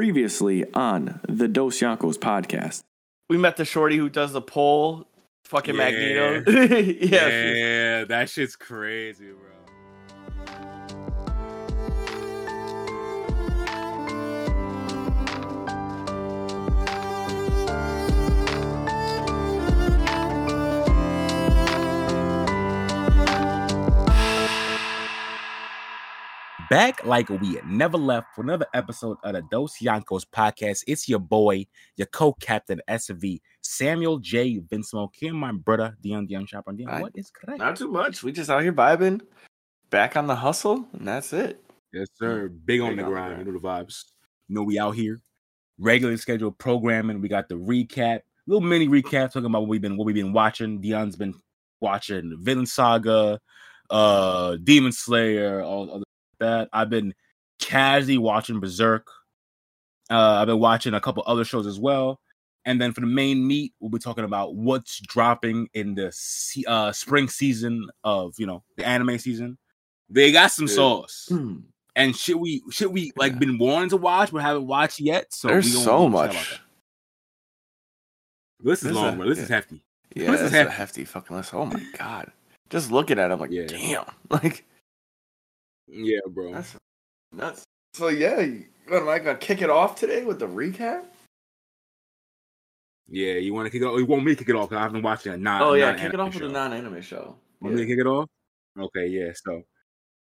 Previously on the Dos Yonkos podcast. We met the shorty who does the poll, fucking Yeah. Magneto. Yeah, yeah, that shit's crazy, bro. Back like we never left for another episode of the Dos Yonkos podcast. It's your boy, your co-captain SV, Samuel J. Vincent Kim, my brother, Deion Deion Chopper. Deion, what is correct? Not too much. We just out here vibing, back on the hustle, and that's it. Yes, sir. Big on Big the on the grind. You know the vibes. You know we out here. Regularly scheduled programming. We got the recap, little mini recap talking about what we've been what we've been watching. Deion's been watching Vinland Saga, uh, Demon Slayer, all other that. I've been casually watching Berserk. Uh, I've been watching a couple other shows as well. And then for the main meat, we'll be talking about what's dropping in the uh, spring season of you know the anime season. They got some Dude. sauce Hmm. and shit we should we like Yeah. been warned to watch but haven't watched yet. So There's we gonna- so we'll chat about much. This is There's long, a- bro. This yeah. is hefty. Yeah, This is that's a hefty. hefty fucking list. Oh my god. Just looking at it, I'm like, Yeah. damn. Like, Yeah, bro. that's nuts. So, yeah, what am I to kick it off today with the recap? Yeah, you want to kick it off? You want me to kick it off? Because I haven't watched it. Not. oh, yeah, non-anime kick it off with show. a non anime show. Want me to kick it off? Okay, yeah. So,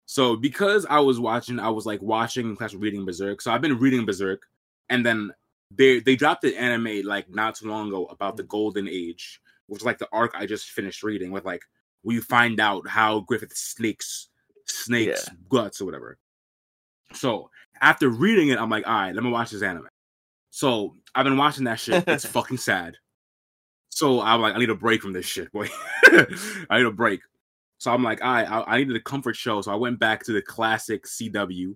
so because I was watching, I was like watching class reading Berserk. So I've been reading Berserk, and then they they dropped the anime like not too long ago about the mm. Golden Age, which is like the arc I just finished reading with like where you find out how Griffith snakes snakes guts or whatever. So after reading it, I'm like, all right, let me watch this anime. So I've been watching that shit. It's fucking sad. So I'm like, I need a break from this shit, boy. I need a break. So I'm like, all right, I, I needed a comfort show. So I went back to the classic CW.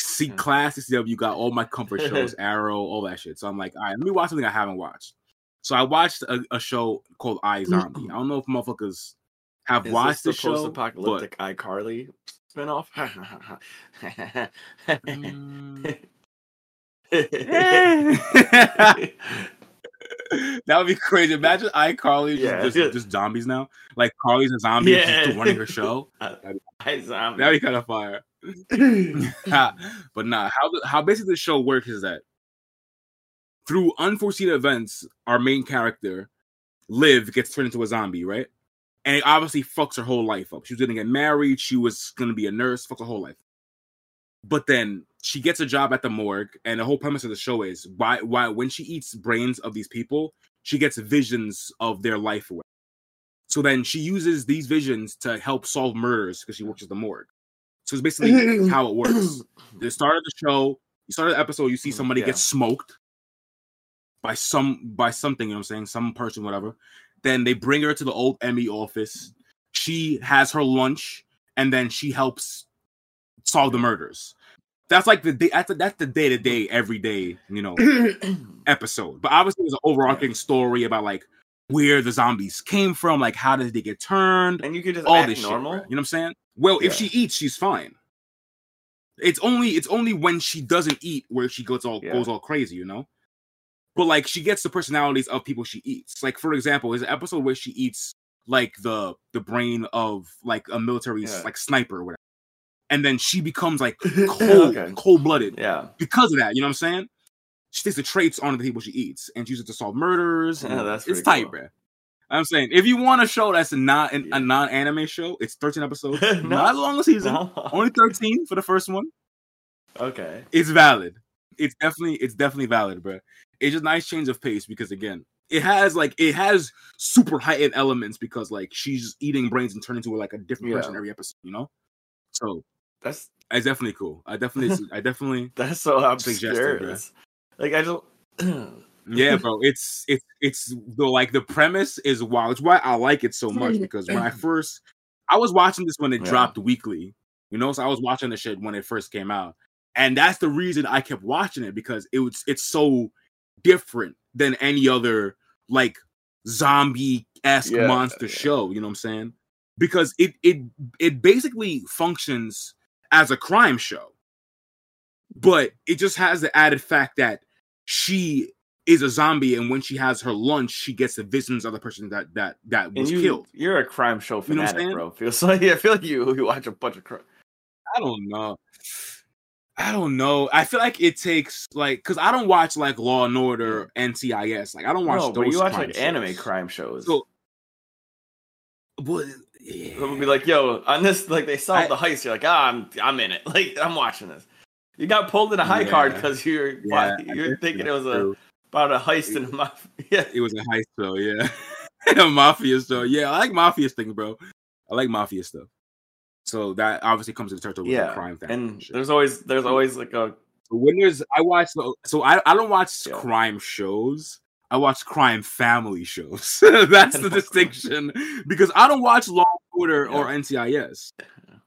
C Yeah. Mm. classic CW got all my comfort shows, Arrow, all that shit. So I'm like, all right, let me watch something I haven't watched. So I watched a, a show called I mm. Zombie. I don't know if motherfuckers have Is watched this the the show. post apocalyptic iCarly spinoff? but- Mm. that would be crazy. Imagine iCarly just, Yeah. just, just zombies now. Like Carly's a zombie Yeah. just running her show. iZombie. That'd be kind of fire. but nah, how how basically the show works is that through unforeseen events, our main character, Liv, gets turned into a zombie, right? And it obviously fucks her whole life up. She was gonna get married, she was gonna be a nurse, fuck her whole life. But then she gets a job at the morgue, and the whole premise of the show is why why when she eats brains of these people, she gets visions of their life away. So then she uses these visions to help solve murders because she works at the morgue. So it's basically how it works. The start of the show, you start the episode, you see Mm, somebody yeah. get smoked by some by something, you know what I'm saying, some person, whatever. Then they bring her to the old Emmy office. She has her lunch, and then she helps solve the murders. That's like the day. That's the, that's the day to day, every day, you know, episode. But obviously, there's an overarching story about like where the zombies came from, like how did they get turned, and you can just all act this normal. shit. You know what I'm saying? Well, if she eats, she's fine. It's only it's only when she doesn't eat where she goes all Yeah. goes all crazy, you know. But like she gets the personalities of people she eats. Like for example, there's an episode where she eats like the the brain of like a military Yeah. like sniper or whatever, and then she becomes like cold Okay. cold blooded Yeah. because of that. You know what I'm saying? She takes the traits on the people she eats and she uses it to solve murders. Yeah, that's it's tight, cool. bruh. I'm saying if you want a show that's not an, Yeah. a non anime show, it's 13 episodes, No. not a long season, No. only 13 for the first one. Okay. It's valid. It's definitely it's definitely valid, bro. It's just nice change of pace because again, it has like it has super heightened elements because like she's eating brains and turning into like a different person every episode, you know. So That's it's definitely cool. I definitely I definitely that's so Suggested, obscure. bruh. Like I don't. Yeah, bro. It's it's it's the like the premise is wild. It's why I like it so much because when I first I was watching this when it Yeah. dropped weekly, you know, so I was watching the shit when it first came out. And that's the reason I kept watching it because it was it's so different than any other like zombie esque Yeah, monster yeah. show, you know what I'm saying? Because it it it basically functions as a crime show. but it just has the added fact that she is a zombie, and when she has her lunch, she gets the visions of the person that that that was you, killed. you're a crime show You know fanatic, bro. Feels like I feel like you you watch a bunch of crime. I don't know. I don't know. I feel like it takes like because I don't watch like Law and Order, NCIS. Like I don't watch No, those. but you watch crime like anime crime shows. So, but yeah. It would be like, yo, on this, like they solved I- the heist. You're like, ah, I'm, I'm in it. Like I'm watching this. You got pulled in a high Yeah. card because you're, Yeah, I you're thinking it that's was a about a heist in a mafia. Yeah, It was a heist show, yeah. a mafia show. Yeah, I like mafia things, bro. I like mafia stuff. So that obviously comes into touch with yeah. the crime family. and there's always, there's always like a So when there's I watch the so I, I don't watch Yeah. crime shows. I watch crime family shows. That's the distinction because I don't watch Law and Order or NCIS.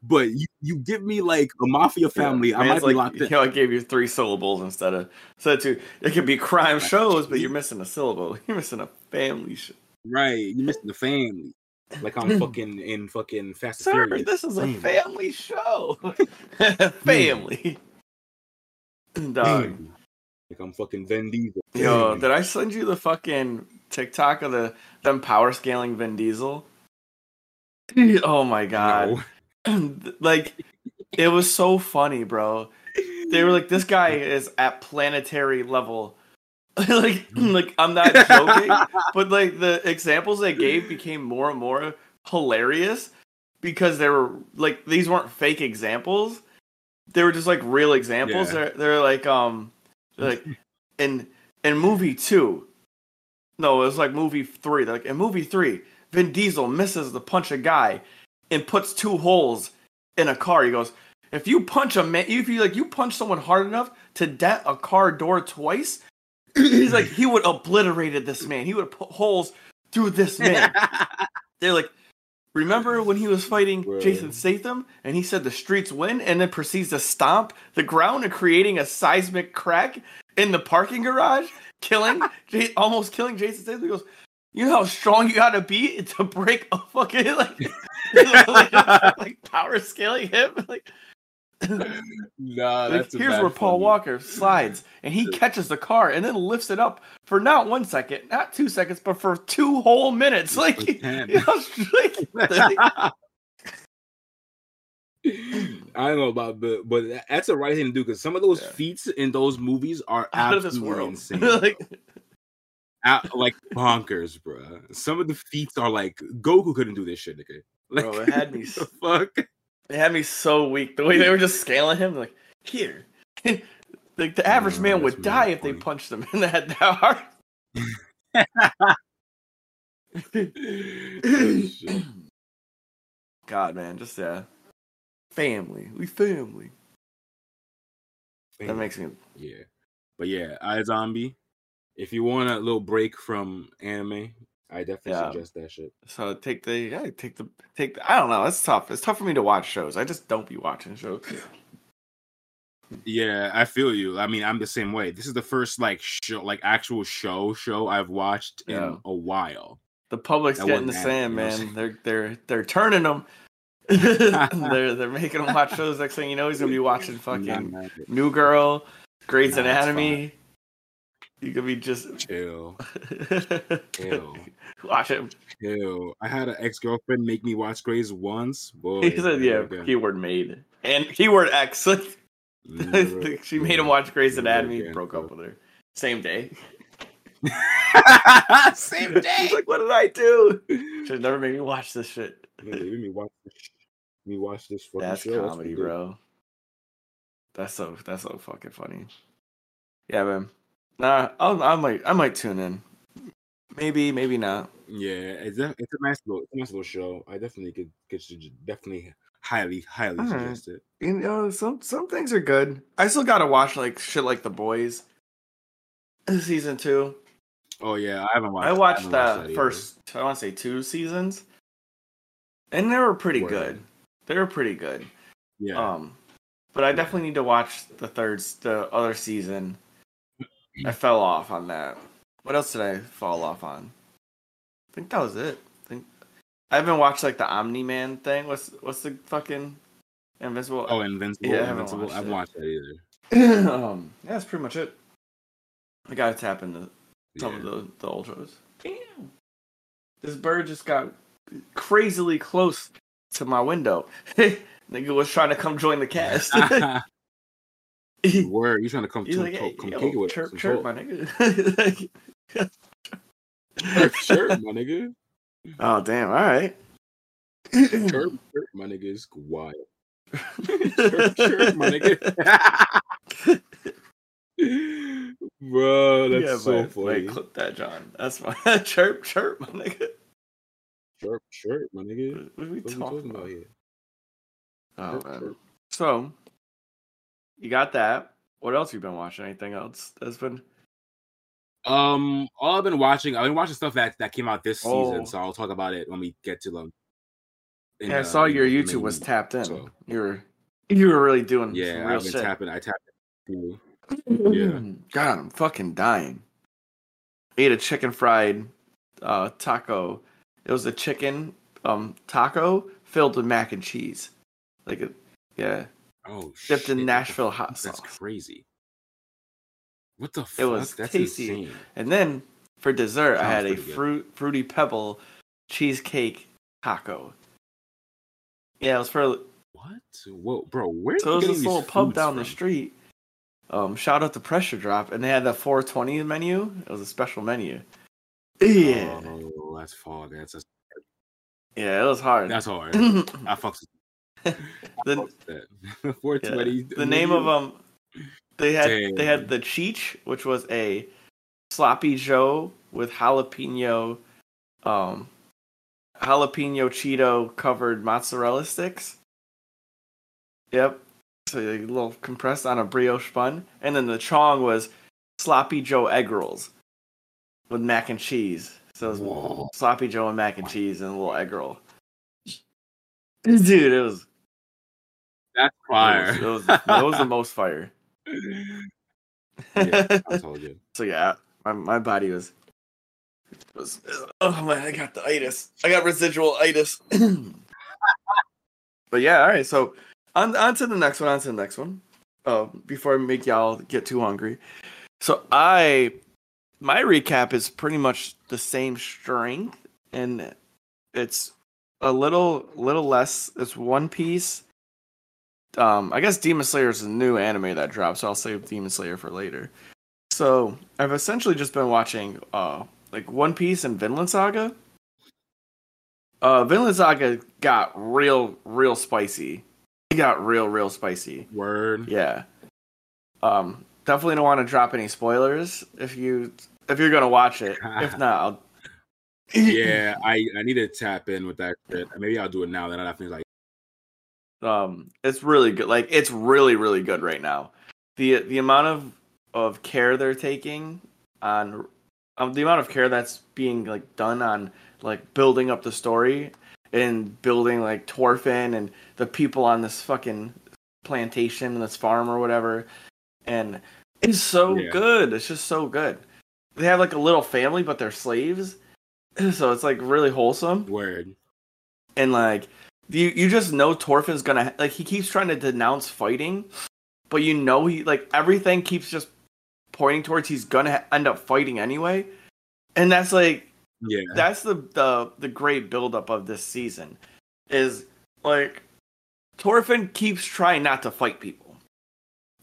But you, you give me like a mafia family, Yeah, I man, might it's be like, locked in. You know, I gave you three syllables instead of instead of two. It could be crime shows, but you're missing a syllable. You're missing a family show. Right, you're missing the family. Like I'm fucking in fucking Fast and Sir, Furious. this is a Family. family show. family. Dog. Like I'm fucking Vin Diesel. Yo, did I send you the fucking TikTok of the them power scaling Vin Diesel? oh my god. No. like it was so funny, bro. They were like, this guy is at planetary level. like, like I'm not joking, but like the examples they gave became more and more hilarious because they were like these weren't fake examples. They were just like real examples. Yeah. They're they're like um they're like in in movie two. No, it was like movie three. They're like in movie three, Vin Diesel misses the punch a guy and puts two holes in a car. He goes, if you punch a man, if you like you punch someone hard enough to dent a car door twice, he's like he would obliterated this man. He would put holes through this man. They're like, remember when he was fighting Bro. Jason Statham and he said the streets win and then proceeds to stomp the ground and creating a seismic crack in the parking garage, killing, J- almost killing Jason Statham. He goes, you know how strong you gotta be to break a fucking like, like, like power scaling him? Like, nah, like, here's where Paul funny. Walker slides and he catches the car and then lifts it up for not one second, not two seconds, but for two whole minutes. Like, you know, like, I don't know about the, but that's the right thing to do because some of those Yeah. feats in those movies are out of this absolutely world. insane, like, Out- like bonkers, bro. Some of the feats are like Goku couldn't do this shit, okay? Like, Bro, it had me fuck. It had me so weak. The way they were just scaling him, like, here. like the average man would die if they punched him in the head that hard. God, man, just yeah. Family. We family. That makes me Yeah. But yeah, iZombie. If you want a little break from anime, I definitely Yeah. suggest that shit. so take the yeah, take the take the I don't know, it's tough. It's tough for me to watch shows. I just don't be watching shows. Yeah, I feel you. I mean, I'm the same way. This is the first like show, like actual show show I've watched Yeah. in a while. The public's That getting the wasn't sand, bad, you know man. They're they're they're turning them. they're they're making him watch shows. Next thing you know, he's gonna be watching fucking mad at it. New Girl, Grey's Nah, Anatomy. You could be just Chill, chill, watch it. chill. I had an ex girlfriend make me watch Grey's once. Boy, He said, "Yeah, keyword made and keyword X." Never she made him watch Grey's Anatomy. again, Broke up with her same day. Same She's day. like, "What did I do?" Should never made me watch this shit. Yeah, let me watch this. Me watch this fucking That's show. comedy, good. bro. That's so that's so fucking funny. Yeah, man. Nah, I'll, I might I might tune in. Maybe, maybe not. Yeah, it's a, it's a nice little, it's a nice little show. I definitely could, could definitely highly, highly Alright. suggest it. You know, some some things are good. I still gotta watch like shit like The Boys. Season two. Oh yeah, I haven't watched. I watched haven't the that either. first I want to say two seasons, and they were pretty Word. good. They were pretty good. Yeah, Um, but I definitely need to watch the third, the other season. I fell off on that. What else did I fall off on? I think that was it. I think I haven't watched like the Omni Man thing. What's what's the fucking Invincible? oh Invincible, Yeah, I Invincible. watched I haven't watched that either. um, yeah, that's pretty much it. I gotta tap into some of the the ultras. Damn, this bird just got crazily close to my window. Nigga was trying to come join the cast. Word, you trying to come to like, come yo, kick it with chirp, chirp, my nigga. Chirp, chirp, my nigga. oh damn! All right. Chirp, chirp, my nigga is wild. chirp, chirp, my nigga. Bro, that's Yeah, so but, funny. Wait, clip that, John. That's my chirp, chirp, my nigga. Chirp, chirp, my nigga. What are we What are we talking talking about? about here? Oh Chirp, man. chirp. So, you got that. What else have you been watching? Anything else that's been? Um, all I've been watching, I've been watching stuff that that came out this Oh. season, so I'll talk about it when we get to them. in, Yeah, I uh, saw in your YouTube was tapped in. so- You were, you were really doing Yeah, I've been shit. tapping. I tapped. into- yeah. God, I'm fucking dying. Ate a chicken fried uh, taco. It was a chicken um taco filled with mac and cheese. Like a yeah. Oh, Dipped in shit, the Nashville hot That's crazy. What the fuck? It was That's tasty. insane. And then for dessert, I had a good. fruit fruity pebble cheesecake taco. Yeah, it was for What? Whoa, bro, where? so it was this little pub down the street. Um, shout out to Pressure Drop, and they had the 420 menu. It was a special menu. Yeah, Oh, that's fog. That's that's, yeah, it was hard. that's hard. I fucks with I fucks with that. Four yeah, the name of them. they had they had the Cheech, which was a sloppy Joe with jalapeno, um, jalapeno Cheeto covered mozzarella sticks. Yep. So a little compressed on a brioche bun, and then the chong was sloppy Joe egg rolls with mac and cheese. So it was Whoa. sloppy Joe and mac and cheese and a little egg roll. Dude, it was That's fire. It was, was, that was the most fire. yeah, I told you. so yeah, my, my body was was oh man, I got the itis. I got residual itis. but yeah, all right. So on on to the next one. On to the next one. Uh, before I make y'all get too hungry. So I my recap is pretty much the same strength, and it's a little little less. It's One Piece. Um, I guess Demon Slayer is a new anime that dropped, so I'll save Demon Slayer for later. So I've essentially just been watching uh like One Piece and Vinland Saga. Uh, Vinland Saga got real, real spicy. It got real, real spicy. Word. Yeah. Um, definitely don't want to drop any spoilers if you if you're gonna watch it. If not, I'll. Yeah, I I need to tap in with that shit. Maybe I'll do it now. Then I think like um it's really good like it's really really good right now. The the amount of of care they're taking on um, the amount of care that's being like done on like building up the story and building like Thorfinn and the people on this fucking plantation and this farm or whatever and it's so Yeah. good. It's just so good. They have like a little family but they're slaves. So it's like really wholesome. Word. and like you you just know Thorfinn's gonna like he keeps trying to denounce fighting, but you know he like everything keeps just pointing towards he's gonna ha- end up fighting anyway, and that's like Yeah. that's the the the great buildup of this season is like Thorfinn keeps trying not to fight people,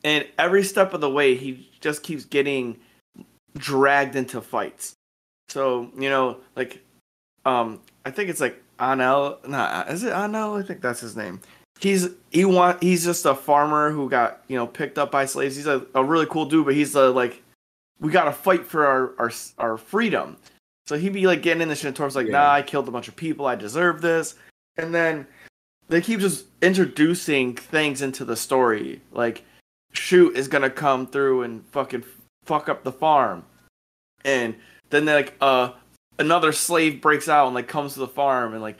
and every step of the way he just keeps getting dragged into fights. So you know, like, um, I think it's like Anel. Not is it Anel? I think that's his name. He's he want he's just a farmer who got you know picked up by slaves. He's a, a really cool dude, but he's a, like, we got to fight for our our our freedom. So he'd be like getting in the shit. and Torf's like, Yeah. nah, I killed a bunch of people. I deserve this. And then they keep just introducing things into the story. Like, shoot is gonna come through and fucking fuck up the farm, and then they're like uh another slave breaks out and like comes to the farm and like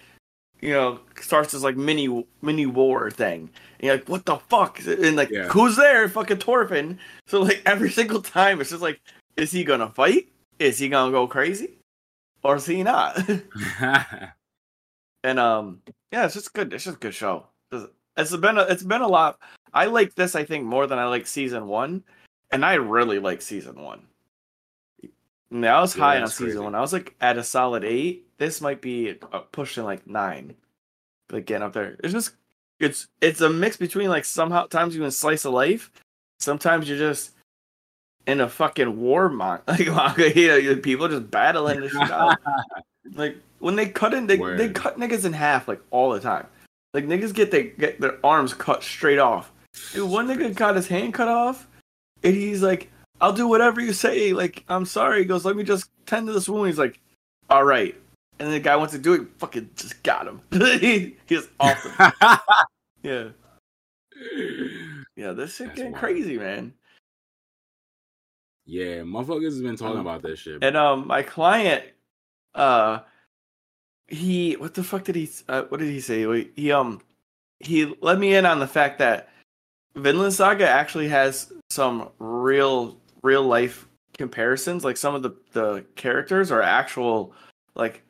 you know starts this like mini mini war thing. And you're like, what the fuck? And like, Yeah. who's there? Fucking Thorfinn. So like every single time, it's just like, is he gonna fight? Is he gonna go crazy? Or is he not? and um, yeah, it's just good. It's just a good show. It's been a, it's been a lot I like this. I think more than I like season one, and I really like season one. And I was Yeah, high on season crazy. one. I was like at a solid eight. This might be uh, pushing like nine, like getting up there. It's just it's it's a mix between like somehow times you can slice of life, sometimes you're just in a fucking war mon like. You know, people just battling the shit out. Like when they cut in, they they cut niggas in half like all the time. Like niggas get they get their arms cut straight off. Dude, one nigga got his hand cut off, and he's like, "I'll do whatever you say." Like, I'm sorry. He goes, "Let me just tend to this wound." He's like, "All right." And the guy wants to do it, fucking just got him. he, he's awesome. yeah, yeah. This shit That's getting wild. crazy, man. yeah, motherfuckers has been talking Um, about this shit. And um, my client, uh, he what the fuck did he? Uh, what did he say? Wait, He um, he let me in on the fact that Vinland Saga actually has some real, real life comparisons. Like some of the the characters are actual, like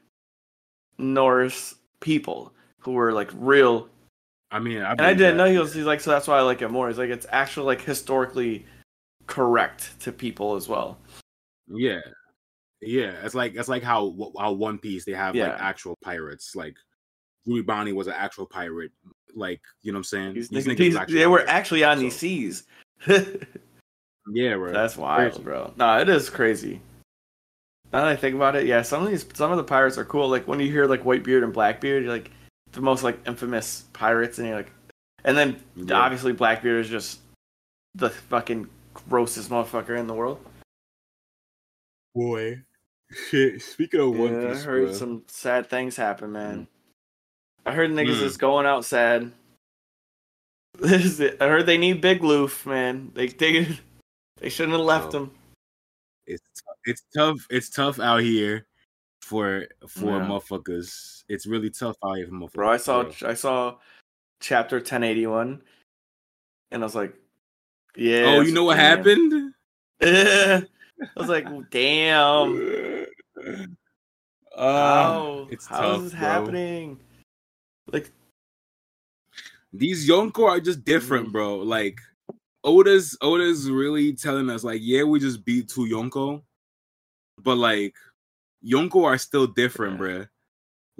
Norse people who were like real. I mean, I And I didn't that, know he was. He's like, so that's why I like it more. He's like, it's actually like historically correct to people as well. Yeah, yeah. It's like it's like how how One Piece they have Yeah. like actual pirates. Like Ruby Bonnie was an actual pirate. Like you know what I'm saying? These These these- they were actually on So- these seas. Yeah, bro. That's wild, Crazy. bro. No, it is crazy. Now that I think about it, yeah, some of these, some of the pirates are cool. Like when you hear like Whitebeard and Blackbeard, you're like the most like infamous pirates, and you're like, and then Yeah. obviously Blackbeard is just the fucking grossest motherfucker in the world. boy. Shit. Speaking of One yeah, Piece, I heard bro, some sad things happen, man. I heard niggas Hmm. is going out sad. This is it. I heard they need Big Loof, man. They they they shouldn't have left Oh. him. it's it's tough. It's tough out here for for Yeah. motherfuckers. It's really tough out here for motherfuckers. Bro, I saw bro. I saw chapter 1081 and I was like, yeah. oh, you know what damn. happened? I was like, damn. Uh, How? it's How tough, is this bro. happening? Like, these Yonko are just different, Mhm. bro. Like Oda's Oda's really telling us, like, yeah, we just beat two Yonko, but like Yonko are still different, Yeah. bruh.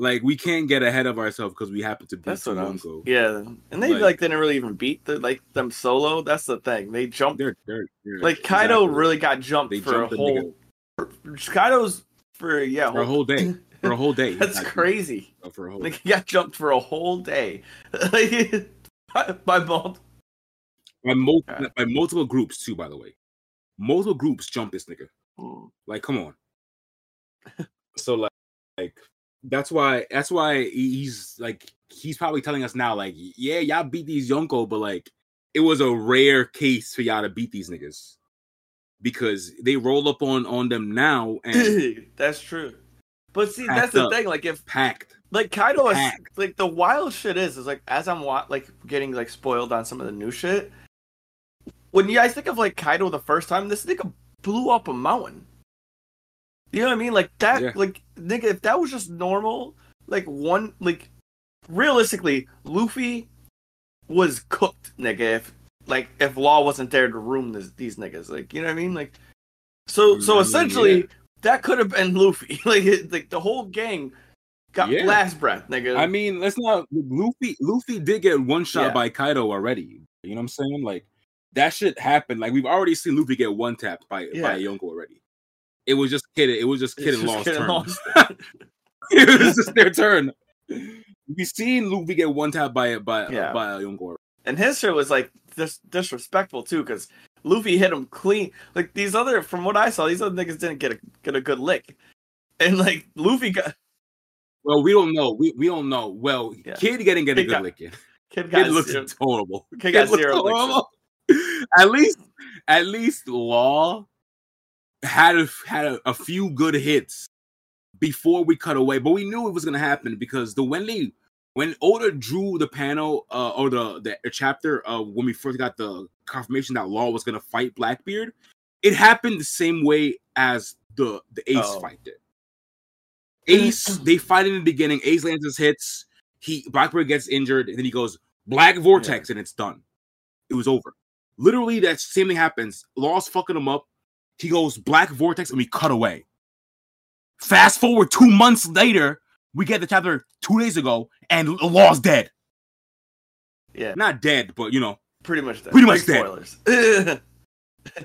Like we can't get ahead of ourselves because we happen to beat that's two. Yonko. Yeah, and they like, Like- didn't really even beat the like them solo. That's the thing. They jumped They're, they're, they're like Kaido exactly. really got jumped They for jumped a whole. Kaido's for yeah, for a whole day. For a whole day. That's crazy. For a whole Like he got jumped for a whole day. By, by mul- by, mul- Yeah. by multiple groups too, by the way. Multiple groups jump this nigga. Mm. Like, come on. so like, like that's why that's why he's like he's probably telling us now, like, yeah, y'all beat these Yonko, but like it was a rare case for y'all to beat these niggas. Because they roll up on on them now and that's true. But see, that's the up. thing. Like if packed. like Kaido is like the wild shit is is like as I'm wa- like getting like spoiled on some of the new shit. When you guys think of like Kaido the first time, this nigga blew up a mountain. You know what I mean? Like that. Yeah. Like nigga, if that was just normal, like one like realistically, Luffy was cooked, nigga. If like if Law wasn't there to room this, these niggas, like you know what I mean? Like so so essentially yeah. that could have been Luffy. like it, like the whole gang got Yeah. blast breath, nigga. I mean, let's not Luffy Luffy did get one shot by Kaido already. You know what I'm saying? Like that shit happened. Like we've already seen Luffy get one tapped by by Yeah. a Yonko already. It was just kid. It was just kid and just Kid turn. Law's it was just their turn. We seen Luffy get one tap by by uh, Yeah. by a Yonko. and his shit was like dis- disrespectful too, because Luffy hit him clean. Like these other, from what I saw, these other niggas didn't get a get a good lick, and like Luffy got Well, we don't know. We we don't know. Well, Yeah. kid getting get a good got- licking. kid got Kid looks zero- horrible. Kid got looks zero licks. horrible. At least, at least Law had a, had a, a few good hits before we cut away, but we knew it was gonna happen because the when they when Oda drew the panel uh, or the the chapter uh, when we first got the confirmation that Law was gonna fight Blackbeard, it happened the same way as the the Ace Oh. fight did. Ace, they fight in the beginning. Ace lands his hits. He Blackbeard gets injured, and then he goes Black Vortex, and it's done. it was over. Literally, that same thing happens. Law's fucking him up. He goes black vortex, and we cut away. Fast forward two months later, we get the chapter two days ago, and Law's dead. Yeah, Not dead, but you know, pretty much that. Pretty much Big dead. spoilers.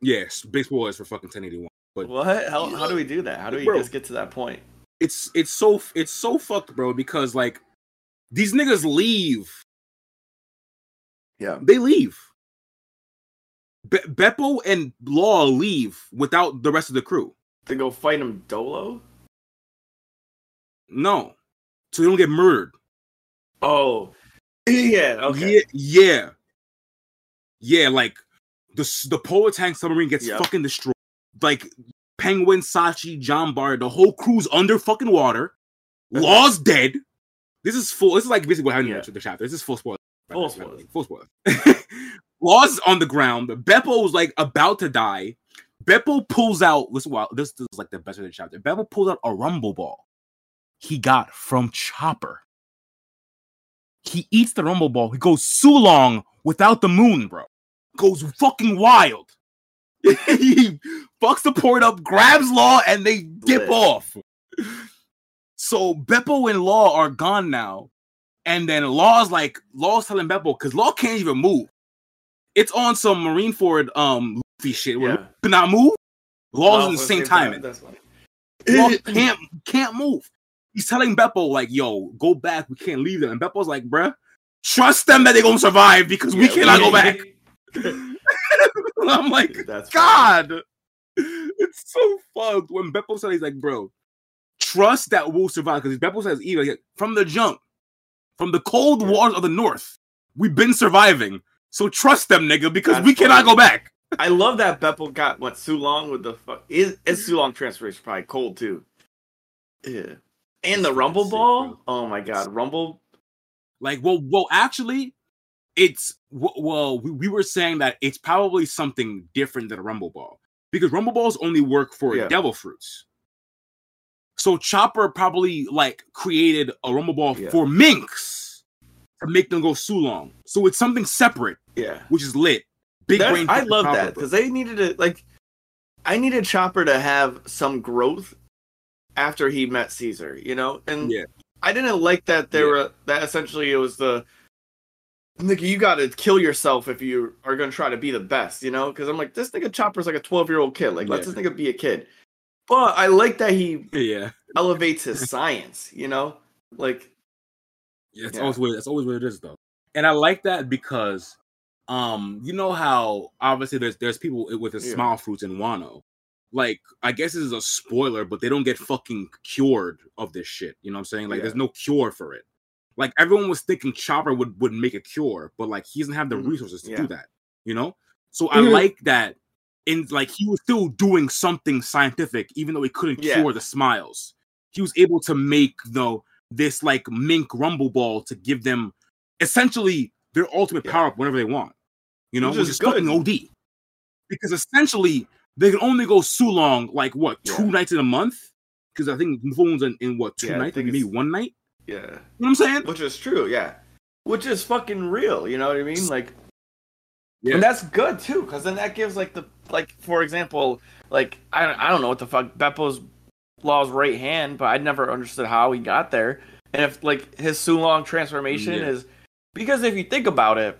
yes, big spoilers for fucking 1081. But what? How, how do we do that? How do we Bro. just get to that point? it's it's so it's so fucked, bro, because like these niggas leave. Yeah. They leave. Be- Bepo and Law leave without the rest of the crew. To go fight him dolo? No. So they don't get murdered. Oh, yeah. Okay. Yeah, yeah. Yeah, like the the polar tank submarine gets Yep. fucking destroyed. Like Penguin, Shachi, Jean Bart, the whole crew's under fucking water. Law's dead. This is full. This is like basically what happened Yeah. in the chapter. This is full spoiler. Full spoiler. Full spoiler. Law's on the ground. Bepo Bepo's like about to die. Bepo pulls out. Listen, wow, this, this is like the best of the chapter. Bepo pulls out a rumble ball he got from Chopper. He eats the rumble ball. He goes Sulong without the moon, bro. Goes fucking wild. he fucks the port up, grabs Law, and they dip Lit. off. So Bepo and Law are gone now. And then Law's like, Law's telling Bepo, because Law can't even move. It's on some Marineford um Luffy shit where Yeah. Luffy cannot move. Law's Oh, in the at same timing. That's funny. Law can't can't move. He's telling Bepo, like, yo, go back. We can't leave them. And Bepo's like, bruh, trust them that they're gonna survive because we Yeah, cannot go back. I'm like, That's God, it's so fucked. When Bepo said he's like, bro, trust that we'll survive. Because Bepo says either like, from the jump, from the cold waters of the north, we've been surviving. So trust them, nigga, because That's we cannot funny. go back. I love that Bepo got what Sulong with the fuck. Is is Sulong transformation probably cold too? Yeah. And the Rumble sick, Ball. bro. Oh my god, Rumble. Like, well, well, actually, it's well, we, we were saying that it's probably something different than a Rumble Ball because Rumble Balls only work for Yeah. Devil Fruits. So Chopper probably like created a Rumble Ball Yeah. for Minks to make them go Sulong. So it's something separate, Yeah. which is lit. Big brain. I love Chopper, that because they needed to like. I needed Chopper to have some growth after he met Caesar, you know, and Yeah. I didn't like that there Yeah. were that essentially it was the. Nigga, you gotta kill yourself if you are gonna try to be the best, you know? Because I'm like, this nigga Chopper's like a 12 year old kid. Like, let Yeah. this nigga be a kid. But I like that he Yeah, elevates his science, you know? Like, yeah, that's Yeah. always what that's always what it is though. And I like that because, um, you know how obviously there's there's people with the Yeah. smile fruits in Wano. Like, I guess this is a spoiler, but they don't get fucking cured of this shit. You know what I'm saying? Like, Yeah. there's no cure for it. Like everyone was thinking Chopper would would make a cure, but like he doesn't have the Mhm. resources to do that. You know? So I Mhm. like that. In like he was still doing something scientific, even though he couldn't Yeah. cure the smiles. He was able to make though this like mink rumble ball to give them essentially their ultimate Yeah. power up whenever they want. You know, Which is fucking. OD. Because essentially they can only go so long, like what, two Yeah. nights in a month? Because I think phones in, in what, two nights, maybe it's- one night? yeah. You know what I'm saying? Which is true, yeah. Which is fucking real, you know what I mean? Like, and that's good too, because then that gives like the like for example, like I don't, I don't know what the fuck Bepo's law's right hand, but I never understood how he got there. And if like his Sulong transformation Yeah. is because if you think about it,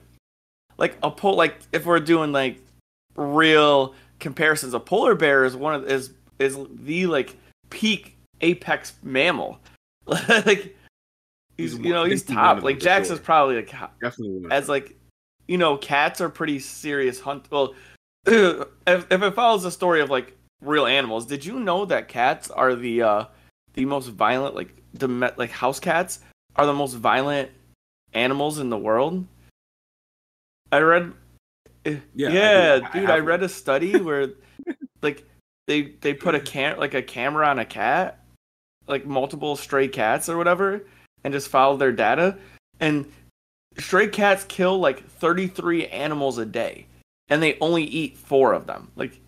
like a pol like if we're doing like real comparisons, a polar bear is one of is is the like peak apex mammal. like he's, He's you know he's top. Like Jax sure. is probably like Definitely as like you know cats are pretty serious hunt. Well, if if it follows the story of like real animals, did you know that cats are the uh the most violent like the like house cats are the most violent animals in the world? I read. eh, Yeah, I Yeah. I dude, have I read a study where like they they put a cam like a camera on a cat, like multiple stray cats or whatever, and just follow their data. And stray cats kill like 33 animals a day, and they only eat four of them. Like,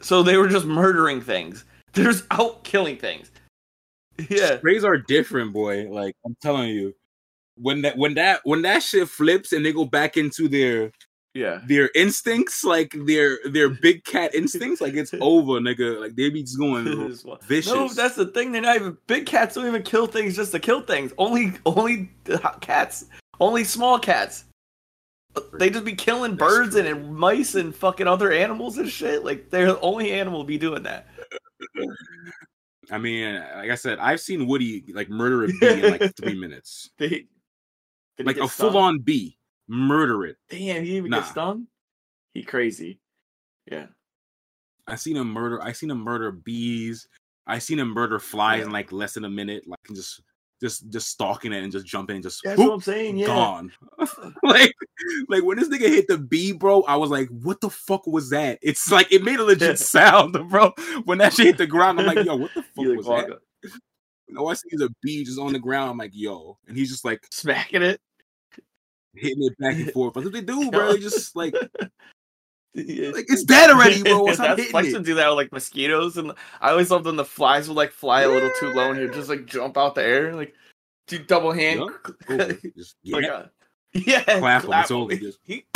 so they were just murdering things. They're just out killing things. Yeah, Strays are different, boy. Like I'm telling you, when that when that when that shit flips and they go back into their Yeah. their instincts, like their their big cat instincts, like it's over, nigga. Like they be just going vicious. No, that's the thing. They're not even big cats. Don't even kill things just to kill things. Only, only cats. Only small cats. They just be killing That's birds true. and, mice and fucking other animals and shit. Like they're the only animal to be doing that. I mean, like I said, I've seen Woody like murder a bee in like three minutes, They, did he like a full on bee, murder it. Damn, he didn't even Nah. get stung. He crazy. Yeah. I seen him murder. I seen him murder bees. I seen him murder flies Yeah. in like less than a minute. Like just, just, just stalking it and just jumping and just That's whoop, what I'm saying. Yeah. gone. like, like when this nigga hit the B, bro, I was like, "What the fuck was that?" It's like it made a legit sound, bro. When that shit hit the ground, I'm like, "Yo, what the fuck like, was that?" No, I see the bee just on the ground. I'm like, "Yo," and he's just like smacking it. hitting it back and forth. That's what they do, bro. They just like. Like it's dead already, bro. What's not That's hitting I used it? to do that with like mosquitoes, and I always loved when the flies would like fly a little too low, and he'd just like jump out the air, like do double hand, Over. Just like yeah, a, yeah, Clap 'em, it's him. over, just- He-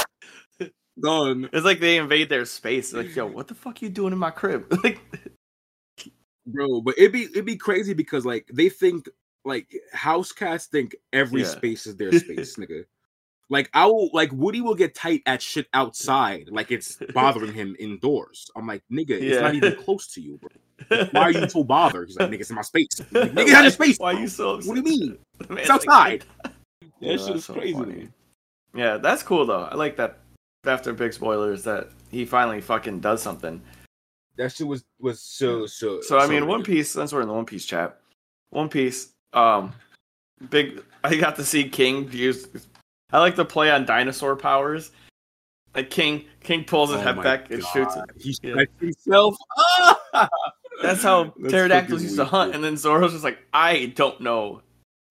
done. It's like they invade their space. Like, yo, what the fuck you doing in my crib? Like, bro. But it'd be it'd be crazy because like they think like house cats think every Yeah. space is their space, nigga. Like I will like Woody will get tight at shit outside, like it's bothering him indoors. I'm like, nigga, it's Yeah. not even close to you, bro. Why are you so bothered? He's like, nigga, it's in my space. I'm like, nigga, it's not your space. Why are you so? What do you mean? mean? It's outside. Yeah, that shit that's is so crazy funny. Yeah, that's cool though. I like that. After big spoilers, that he finally fucking does something. That shit was was so so. So I mean, so One. Piece. Since we're in the One Piece chat, One Piece. Um, big. I got to see King use. I like to play on dinosaur powers. Like King, King pulls his Oh head back and shoots it. He Yeah. himself. Ah! That's how That's pterodactyls used to hunt, and then Zoro's just like, I don't know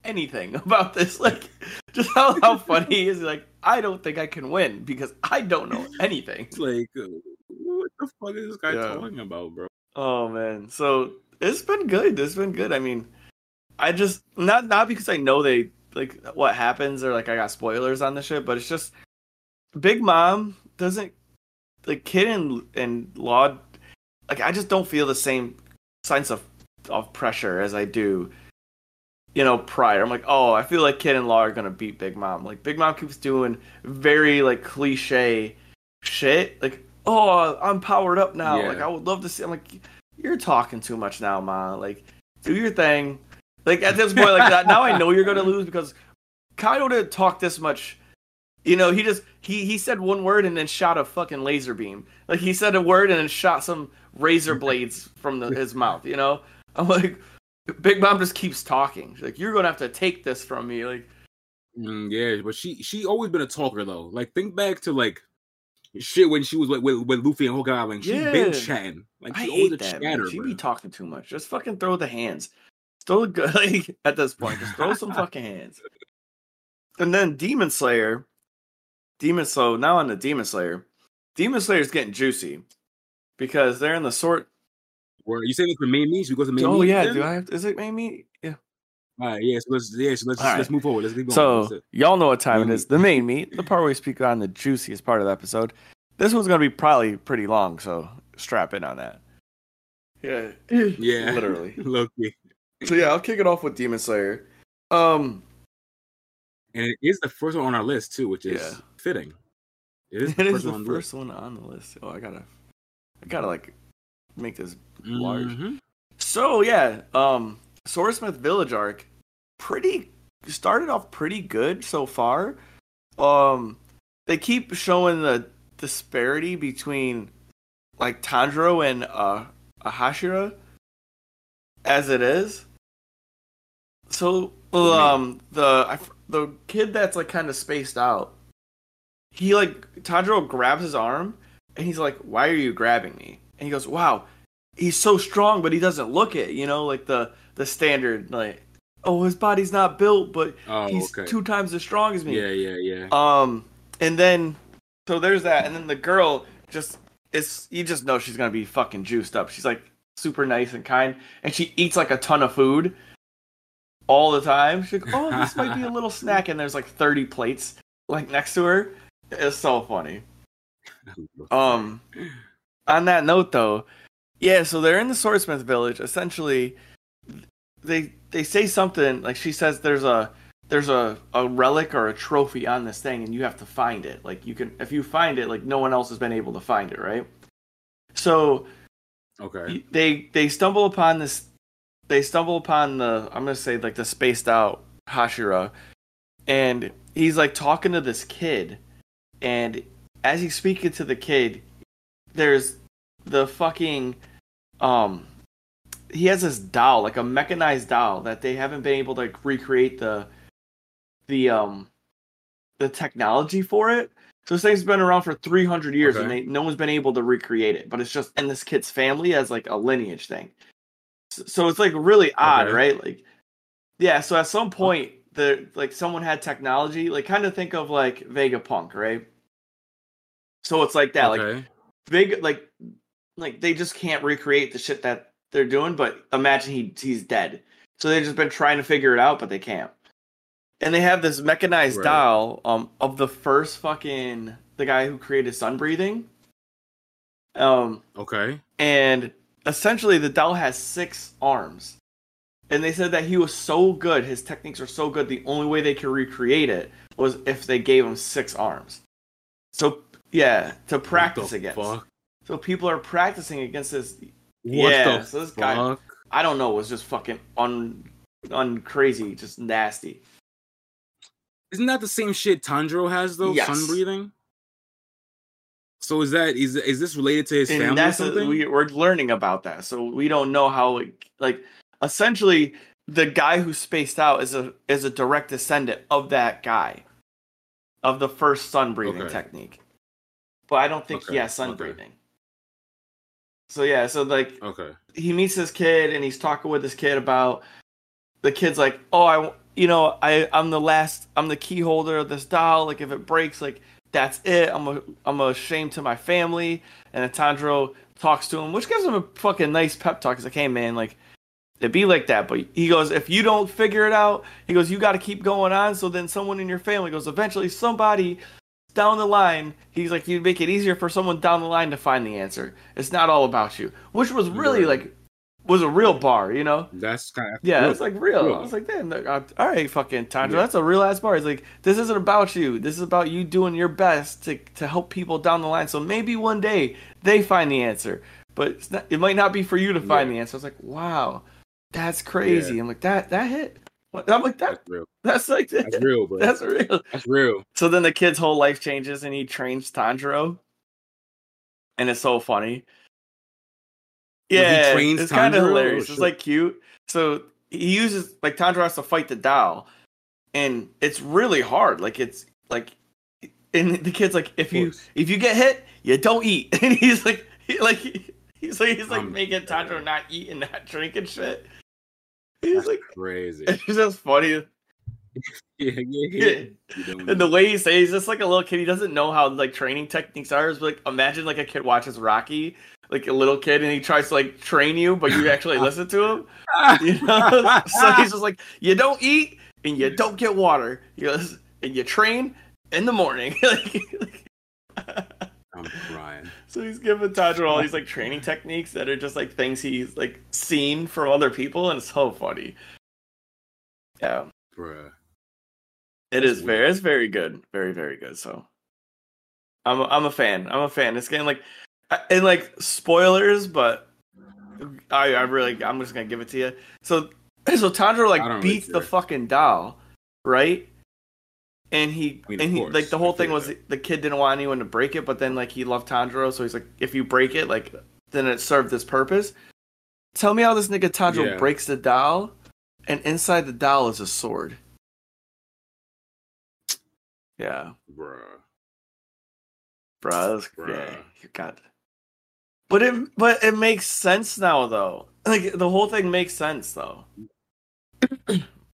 anything about this. Like, just how, how funny he is. He's like, I don't think I can win because I don't know anything. It's like, uh, what the fuck is this guy Yeah. talking about, bro? Oh man, so it's been good. It's been good. I mean, I just not not because I know they like what happens or like I got spoilers on the shit, but it's just Big Mom doesn't like Kid and and Law. Like I just don't feel the same sense of of pressure as I do. You know, prior. I'm like, oh, I feel like Kid and Law are gonna beat Big Mom. Like Big Mom keeps doing very like cliche shit. Like, oh, I'm powered up now. Yeah. Like I would love to see. I'm like, you're talking too much now, ma. Like, do your thing. Like at this point, like that, now I know you're gonna lose because Kaido didn't talk this much. You know, he just he he said one word and then shot a fucking laser beam. Like he said a word and then shot some razor blades from the, his mouth. You know, I'm like, Big Mom just keeps talking. She's like, you're gonna have to take this from me. Like, Mm, yeah, but she she always been a talker though. Like think back to like shit when she was like with, with Luffy and Hokage, like she been chatting. Like I she always hate that. chatter. She bro. be talking too much. Just fucking throw the hands. Throw the good like, at this point. Just throw some fucking hands. And then Demon Slayer. Demon so now on the Demon Slayer. Demon Slayer's getting juicy because they're in the sort. Were you saying it's the main meat? Should we go to the main Oh meat? yeah, then? do I have? Is it maybe? Yeah. All right, yeah. So let's yeah. So let's All right. let's move forward. Let's keep going. So That's it. y'all know what time Main it is. The main meat, the part where we speak on the juiciest part of the episode. This one's gonna be probably pretty long, so strap in on that. Yeah. Yeah. Literally. Loki, So yeah, I'll kick it off with Demon Slayer. Um, and it is the first one on our list too, which is Yeah. fitting. It is it the is first the one on first one on the list. Oh, I gotta, I gotta like make this. list. large. So yeah, um, Swordsmith Village arc, pretty started off pretty good so far. Um, they keep showing the disparity between like Tanjiro and uh a Hashira as it is. So um the the kid that's like kind of spaced out, he like Tanjiro grabs his arm and he's like, "Why are you grabbing me?" And he goes, "Wow, he's so strong, but he doesn't look it. You know, like the the standard like, oh, his body's not built, but Oh, he's okay. two times as strong as me." Yeah, yeah, yeah. Um, and then so there's that, and then the girl just it's you just know she's gonna be fucking juiced up. She's like super nice and kind, and she eats like a ton of food. All the time. She's like, "Oh, this might be a little snack," and there's like 30 plates like next to her. It's so funny. Um, on that note, though, yeah. So they're in the swordsmith village. Essentially, they they say something like she says there's a there's a, a relic or a trophy on this thing, and you have to find it. Like you can if you find it, like no one else has been able to find it, right? So okay. they they stumble upon this. They stumble upon the I'm gonna say like the spaced out Hashira, and he's like talking to this kid, and as he's speaking to the kid, there's the fucking um he has this doll like a mechanized doll that they haven't been able to like, recreate the the um the technology for it. So this thing's been around for 300 years and they, no one's been able to recreate it but it's just in this kid's family as like a lineage thing so, it's like really odd Okay. right? Like yeah so at some point the like someone had technology like kind of think of like vegapunk right? So it's like that like big like like they just can't recreate the shit that they're doing but imagine he he's dead. So they've just been trying to figure it out but they can't. And they have this mechanized Right. doll um of the first fucking the guy who created sun breathing. Um okay. and essentially the doll has six arms and they said that he was so good his techniques are so good the only way they could recreate it was if they gave him six arms so yeah to practice What the against Fuck? so people are practicing against this. What Yeah, the so this fuck? guy- I don't know. Was just fucking un, un crazy, just nasty. Isn't that the same shit Tanjiro has though? Yes. Sun breathing. So is that is is this related to his and family or that's something? we, we're learning about that. So we don't know how. It, like, essentially, the guy who spaced out is a is a direct descendant of that guy, of the first sun breathing Okay. technique. But I don't think he has sun okay. breathing. So yeah, so like okay. he meets this kid and he's talking with this kid about the kid's like oh i you know i i'm the last i'm the key holder of this doll like if it breaks like that's it. I'm a i'm ashamed to my family. And Tanjiro talks to him which gives him a fucking nice pep talk. He's like hey man like it'd be like that. But he goes if you don't figure it out he goes you got to keep going on. So then someone in your family goes eventually somebody down the line he's like you make it easier for someone down the line to find the answer. It's not all about you which was really like was a real bar you know That's kind of yeah, it's like real. real. I was like, damn, look, all right, fucking Tandra, Yeah. that's a real ass bar. He's like, this isn't about you. This is about you doing your best to to help people down the line. So maybe one day they find the answer, but it's not, it might not be for you to find Yeah. the answer. I was like, wow, that's crazy. I'm like, that that hit. I'm like, that that's real. that's like That's real, bro. that's real. That's real. So then the kid's whole life changes and he trains Tanjiro. And it's so funny. He Yeah, trains it's kind of hilarious. It's like cute. So he uses like Tanjiro has to fight the doll, and it's really hard. Like it's like, and the kid's like, if you if you get hit, you don't eat. And he's like, he, like he's like he's like Um, making Tanjiro not eat and not drink and shit. He's like, crazy. it's just funny. yeah, yeah, Yeah. yeah. You don't And the way he says, he's just like a little kid. He doesn't know how like training techniques are. It's like imagine like a kid watches Rocky, like a little kid, and he tries to like train you, but you actually listen to him. You know, so he's just like, you don't eat and you don't get water. He goes, and you train in the morning. I'm crying. so he's giving Tanjiro all these like training techniques that are just like things he's like seen from other people, and it's so funny. Yeah, Bruh. it That's is very, it's very good, very, very good. So, I'm, a, I'm a fan. I'm a fan. It's getting like, and like spoilers, but I, I really, I'm just gonna give it to you. So, so Tanjiro like really beats the fucking doll, right? And he, I mean, and he, course, like the whole thing was that. the kid didn't want anyone to break it, but then like he loved Tanjiro, so he's like, if you break it, like then it served this purpose. Tell me how this nigga Tanjiro Yeah. breaks the doll, and inside the doll is a sword. Yeah, Bruh. bro. That's, yeah, Bruh. you got. But it, but it makes sense now, though. Like the whole thing makes sense, though.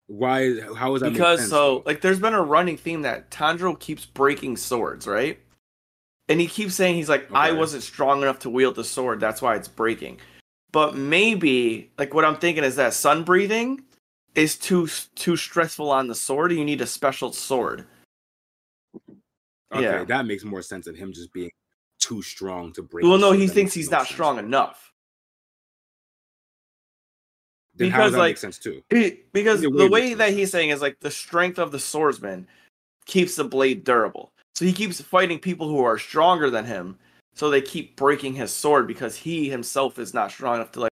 Why? How is that? because so like there's been a running theme that Tanjiro keeps breaking swords, right? And he keeps saying he's like, I wasn't strong enough to wield the sword, that's why it's breaking. But maybe like what I'm thinking is that sun breathing is too too stressful on the sword. You need a special sword. Okay, Yeah. that makes more sense than him just being too strong to break. Well, no, he thinks he's no not sense. strong enough. Then how because, does that like, make sense too? He- because way the way that sense. he's saying is like the strength of the swordsman keeps the blade durable. So he keeps fighting people who are stronger than him. So they keep breaking his sword because he himself is not strong enough to like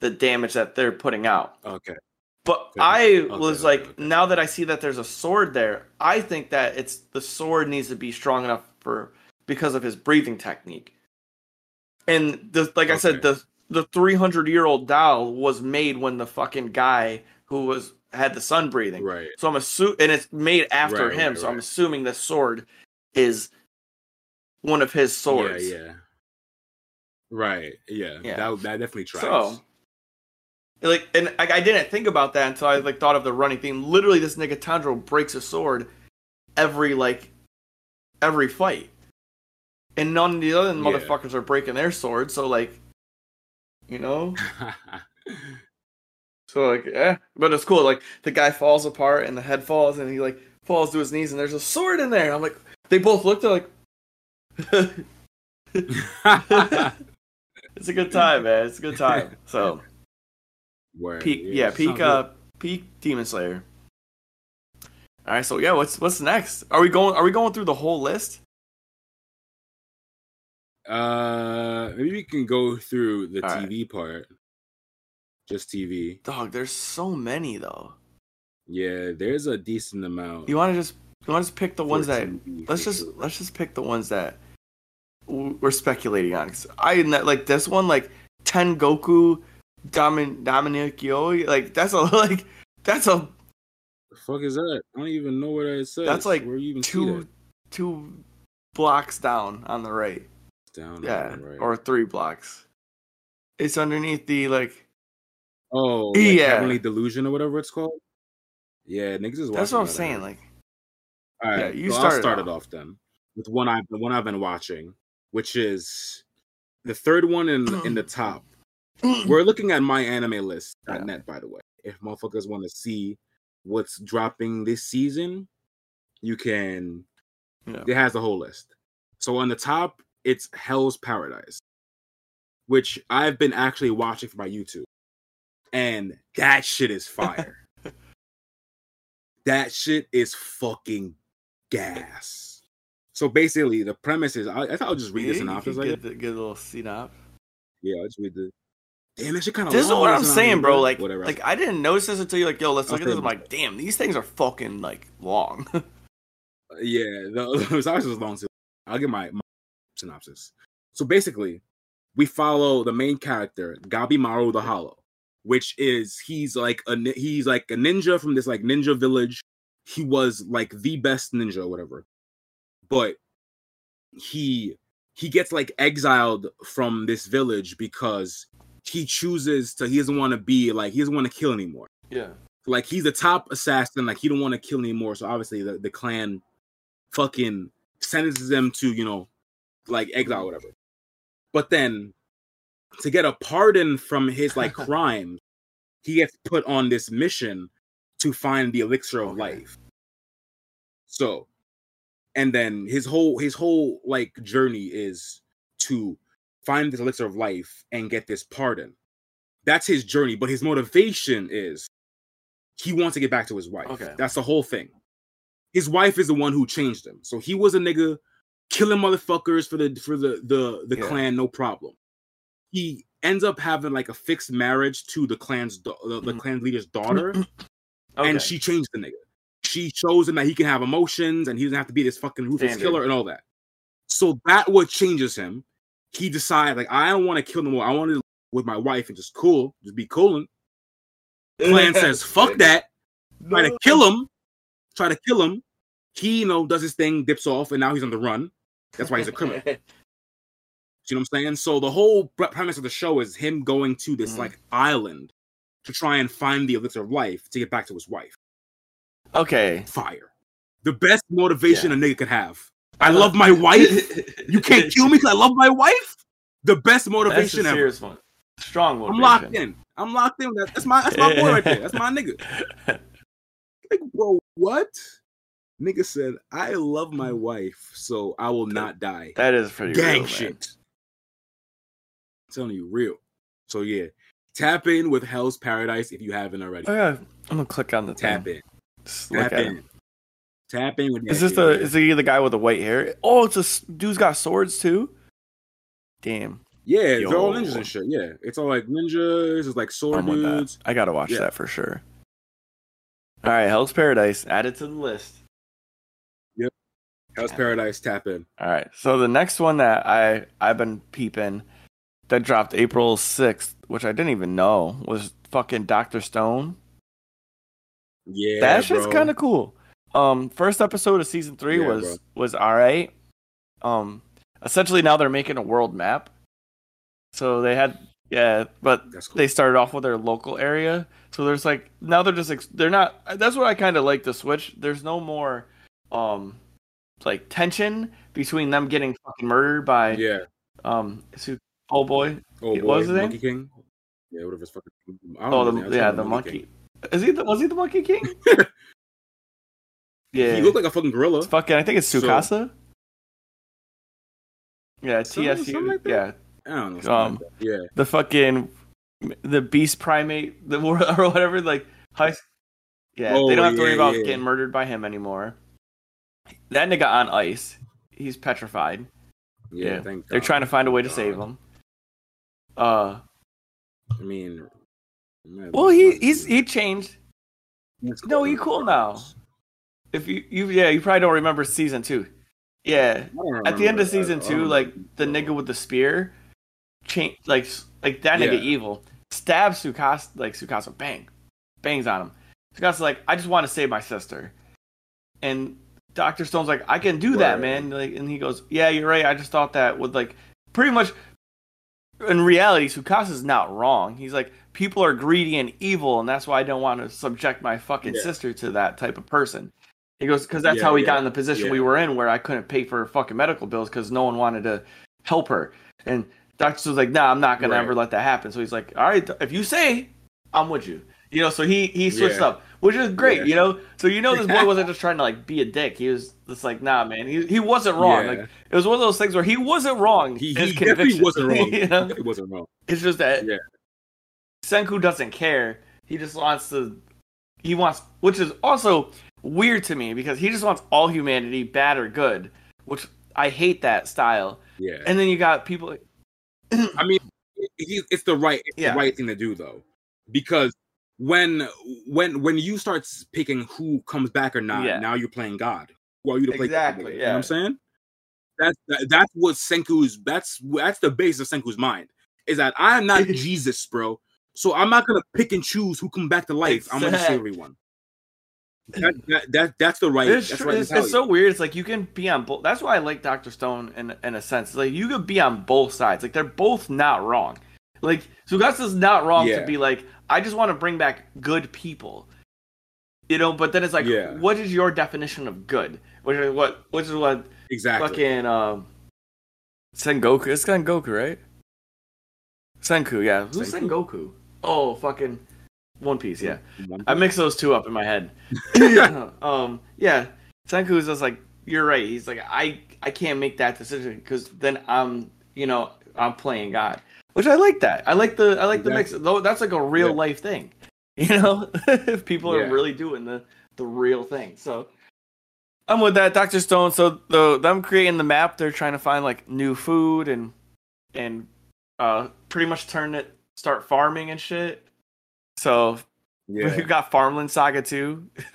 the damage that they're putting out. Okay. But Okay, I okay, was like, okay. now that I see that there's a sword there, I think that it's the sword needs to be strong enough for because of his breathing technique. And the like I said, the the 300 year old doll was made when the fucking guy who was had the sun breathing. Right. So I'm assuming, and it's made after Right, him. right, so I'm assuming this sword is one of his swords. Yeah, yeah. Right. Yeah. Yeah. That that definitely tracks. So, like, and I, I didn't think about that until I like thought of the running theme. Literally, this nigga Tanjiro breaks a sword every like every fight, and none of the other Yeah. motherfuckers are breaking their swords. So like, you know, so like, eh. But it's cool. Like the guy falls apart and the head falls, and he like falls to his knees, and there's a sword in there. And I'm like, they both looked at like. it's a good time, man. It's a good time. So Word, peak, yeah, peak, sounds uh, peak Demon Slayer. All right, so yeah, what's what's next? Are we going? Are we going through the whole list? Uh, maybe we can go through the All right. TV part. Just TV. Dog, there's so many though. Yeah, there's a decent amount. You want to just you want to pick the ones that TV, let's just sure. let's just pick the ones that we're speculating on. 'Cause I like this one, like Ten Goku, Domin Dominic Yo, like that's a like that's a The fuck is that? I don't even know what I said. That's like where you even two that? two blocks down on the right. Down. Yeah, right. or three blocks. It's underneath the like. oh, like Yeah. Heavenly Delusion or whatever it's called. Yeah, niggas is. That's what I'm that, saying. Like, All right, Yeah, you so started start it off. off then with one I the one I've been watching, which is the third one in in the top. We're looking at my anime list.net, net, by the way. If motherfuckers want to see what's dropping this season, you can. Yeah. It has the whole list. So on the top, it's Hell's Paradise, which I've been actually watching for my YouTube, and that shit is fire. that shit is fucking gas. So basically, the premise is I, I thought I'll just read Yeah, you synopsis. I get, the, get a little synop. Yeah, I'll just read the. Damn, that shit kind of. This is what I'm saying, bro. Like, whatever. like I didn't notice this until you're like, "Yo, let's look at this." I'm like, "Damn, these things are fucking like long." Yeah, the, the synopsis is long too. I'll get my, my synopsis. So basically, we follow the main character, Gabimaru the Hollow, which is he's like a he's like a ninja from this like ninja village. He was like the best ninja or whatever, but he he gets like exiled from this village because he chooses to he doesn't want to be like he doesn't want to kill anymore yeah. like he's the top assassin like he don't want to kill anymore so obviously the, the clan fucking sentences him to you know like exile whatever. But then to get a pardon from his like crime he gets put on this mission to find the elixir of Okay. life. So and then his whole his whole like journey is to find this elixir of life and get this pardon. That's his journey but his motivation is he wants to get back to his wife. Okay. that's the whole thing. His wife is the one who changed him. So he was a nigga killing motherfuckers for the for the the the Yeah. clan no problem he ends up having like a fixed marriage to the clan's the, the mm-hmm. clan leader's daughter Okay. and she changed the nigga. She shows him that he can have emotions and he doesn't have to be this fucking ruthless Standard. killer and all that. So that what changes him. He decides like I don't want to kill no more. I want to live with my wife and just cool, just be cool. Clan says fuck that. Try to kill him. Try to kill him. He you know does his thing, dips off, and now he's on the run. That's why he's a criminal. You know what I'm saying? So the whole premise of the show is him going to this Mhm. like island to try and find the elixir of life to get back to his wife. okay. fire. The best motivation Yeah. a nigga could have. I love my wife. You can't kill me because I love my wife. The best That's a motivation ever. serious one. Strong I'm locked in. I'm locked in. That's my that's my boy right there. That's my nigga. Like, bro, what? Nigga said, I love my mm. wife, so I will not die. That is pretty Gang real, man. shit. I'm telling you, real. So yeah, tap in with Hell's Paradise if you haven't already. Oh yeah, I'm gonna click on the Tap thing. in. Just Tap in. Tap in with Is this the man. is he the guy with the white hair? Oh, it's a dude's got swords too. Damn, Yeah, they're all ninjas and shit. Yeah, it's all like ninjas. It's like oh sword I'm dudes. I gotta watch Yeah. that for sure. All right, Hell's Paradise added to the list. Hell's Paradise. Tap in. All right, so the next one that I I've been peeping that dropped April sixth, which I didn't even know was fucking Doctor Stone. Yeah, that shit's kind of cool. Um, first episode of season three Yeah, was bro. was all right. Um, essentially now they're making a world map. So they had yeah, but cool. they started off with their local area. So there's like now they're just ex- they're not. That's what I kind of like the switch. There's no more um like tension between them getting fucking murdered by yeah. um oh boy Oh What boy, was his name? Monkey King. Yeah, whatever his fucking. Oh the, his name. I just yeah the monkey. King. Is he the, was he the monkey king? yeah, He looked like a fucking gorilla. It's fucking. I think it's So- Tsukasa. yeah, TSU. something like yeah, I don't know. Um, like yeah. the fucking the beast primate, the or whatever. Like high. Yeah, Oh, they don't have to worry yeah, about yeah. getting murdered by him anymore. That nigga on ice. He's petrified. Yeah, Yeah, They're God. trying to find a way to Thank save him. Uh, I mean, well, he he's he changed. he's no, he cool now. If you you yeah, you probably don't remember season two. Yeah, at the end of season two, like the nigga with the spear, change like like that nigga Yeah. evil stabs Tsukasa like Tsukasa bang, bangs on him. Tsukasa's like, I just want to save my sister, and Doctor Stone's like, I can do that, Right. man. Like, and he goes, Yeah, you're right. I just thought that would like pretty much. In reality, Tsukasa's not wrong. He's like, people are greedy and evil, and that's why I don't want to subject my fucking Yeah. sister to that type of person. He goes, because that's Yeah, how we yeah, got in the position we were in where I couldn't pay for fucking medical bills because no one wanted to help her. And Doctor was like, nah, I'm not gonna Right. ever let that happen. So he's like, all right, if you say, I'm with you. You know, so he he switched Yeah. up, which is great. Yeah. You know, so you know this boy wasn't just trying to like be a dick. He was just like, nah, man, he he wasn't wrong. Yeah. Like it was one of those things where he wasn't wrong. He, he conviction. wasn't wrong. you know? He wasn't wrong. It's just that Yeah. Senku doesn't care. He just wants to. He wants, which is also weird to me because he just wants all humanity, bad or good. Which I hate that style. Yeah. And then you got people. I mean, it- it- it's the right, it's Yeah. the right thing to do though, because when when when you start picking who comes back or not, Yeah. now you're playing God. Who are you to play? God Exactly, with? You know yeah. what I'm saying? That's that, that's what Senku's. That's that's the base of Senku's mind. Is that I'm not Jesus, bro. So I'm not gonna pick and choose who come back to life. I'm gonna save everyone. That, that, that that's the right. it's, that's right. it's, it's so weird. It's like you can be on both. That's why I like Doctor Stone in in a sense. Like you could be on both sides. Like they're both not wrong. Like Tsukasa's not wrong Yeah. to be like, I just want to bring back good people. You know, but then it's like, Yeah. what is your definition of good? Which is what? Which is what? exactly. Fucking um, Sengoku. It's Sengoku, right? Senku, yeah. Who's Senku? Sengoku? Oh, fucking One Piece, yeah. One I mix those two up in my head. um, yeah, Senku's just like you're right. He's like I I can't make that decision because then I'm you know I'm playing God, which I like that. I like the I like the mix. Though that's like a real Yeah. life thing, you know. if people are really doing the the real thing, so I'm with that. Doctor Stone. So the them creating the map, they're trying to find like new food and and uh pretty much turn it start farming and shit. So Yeah. We've got Farmland Saga too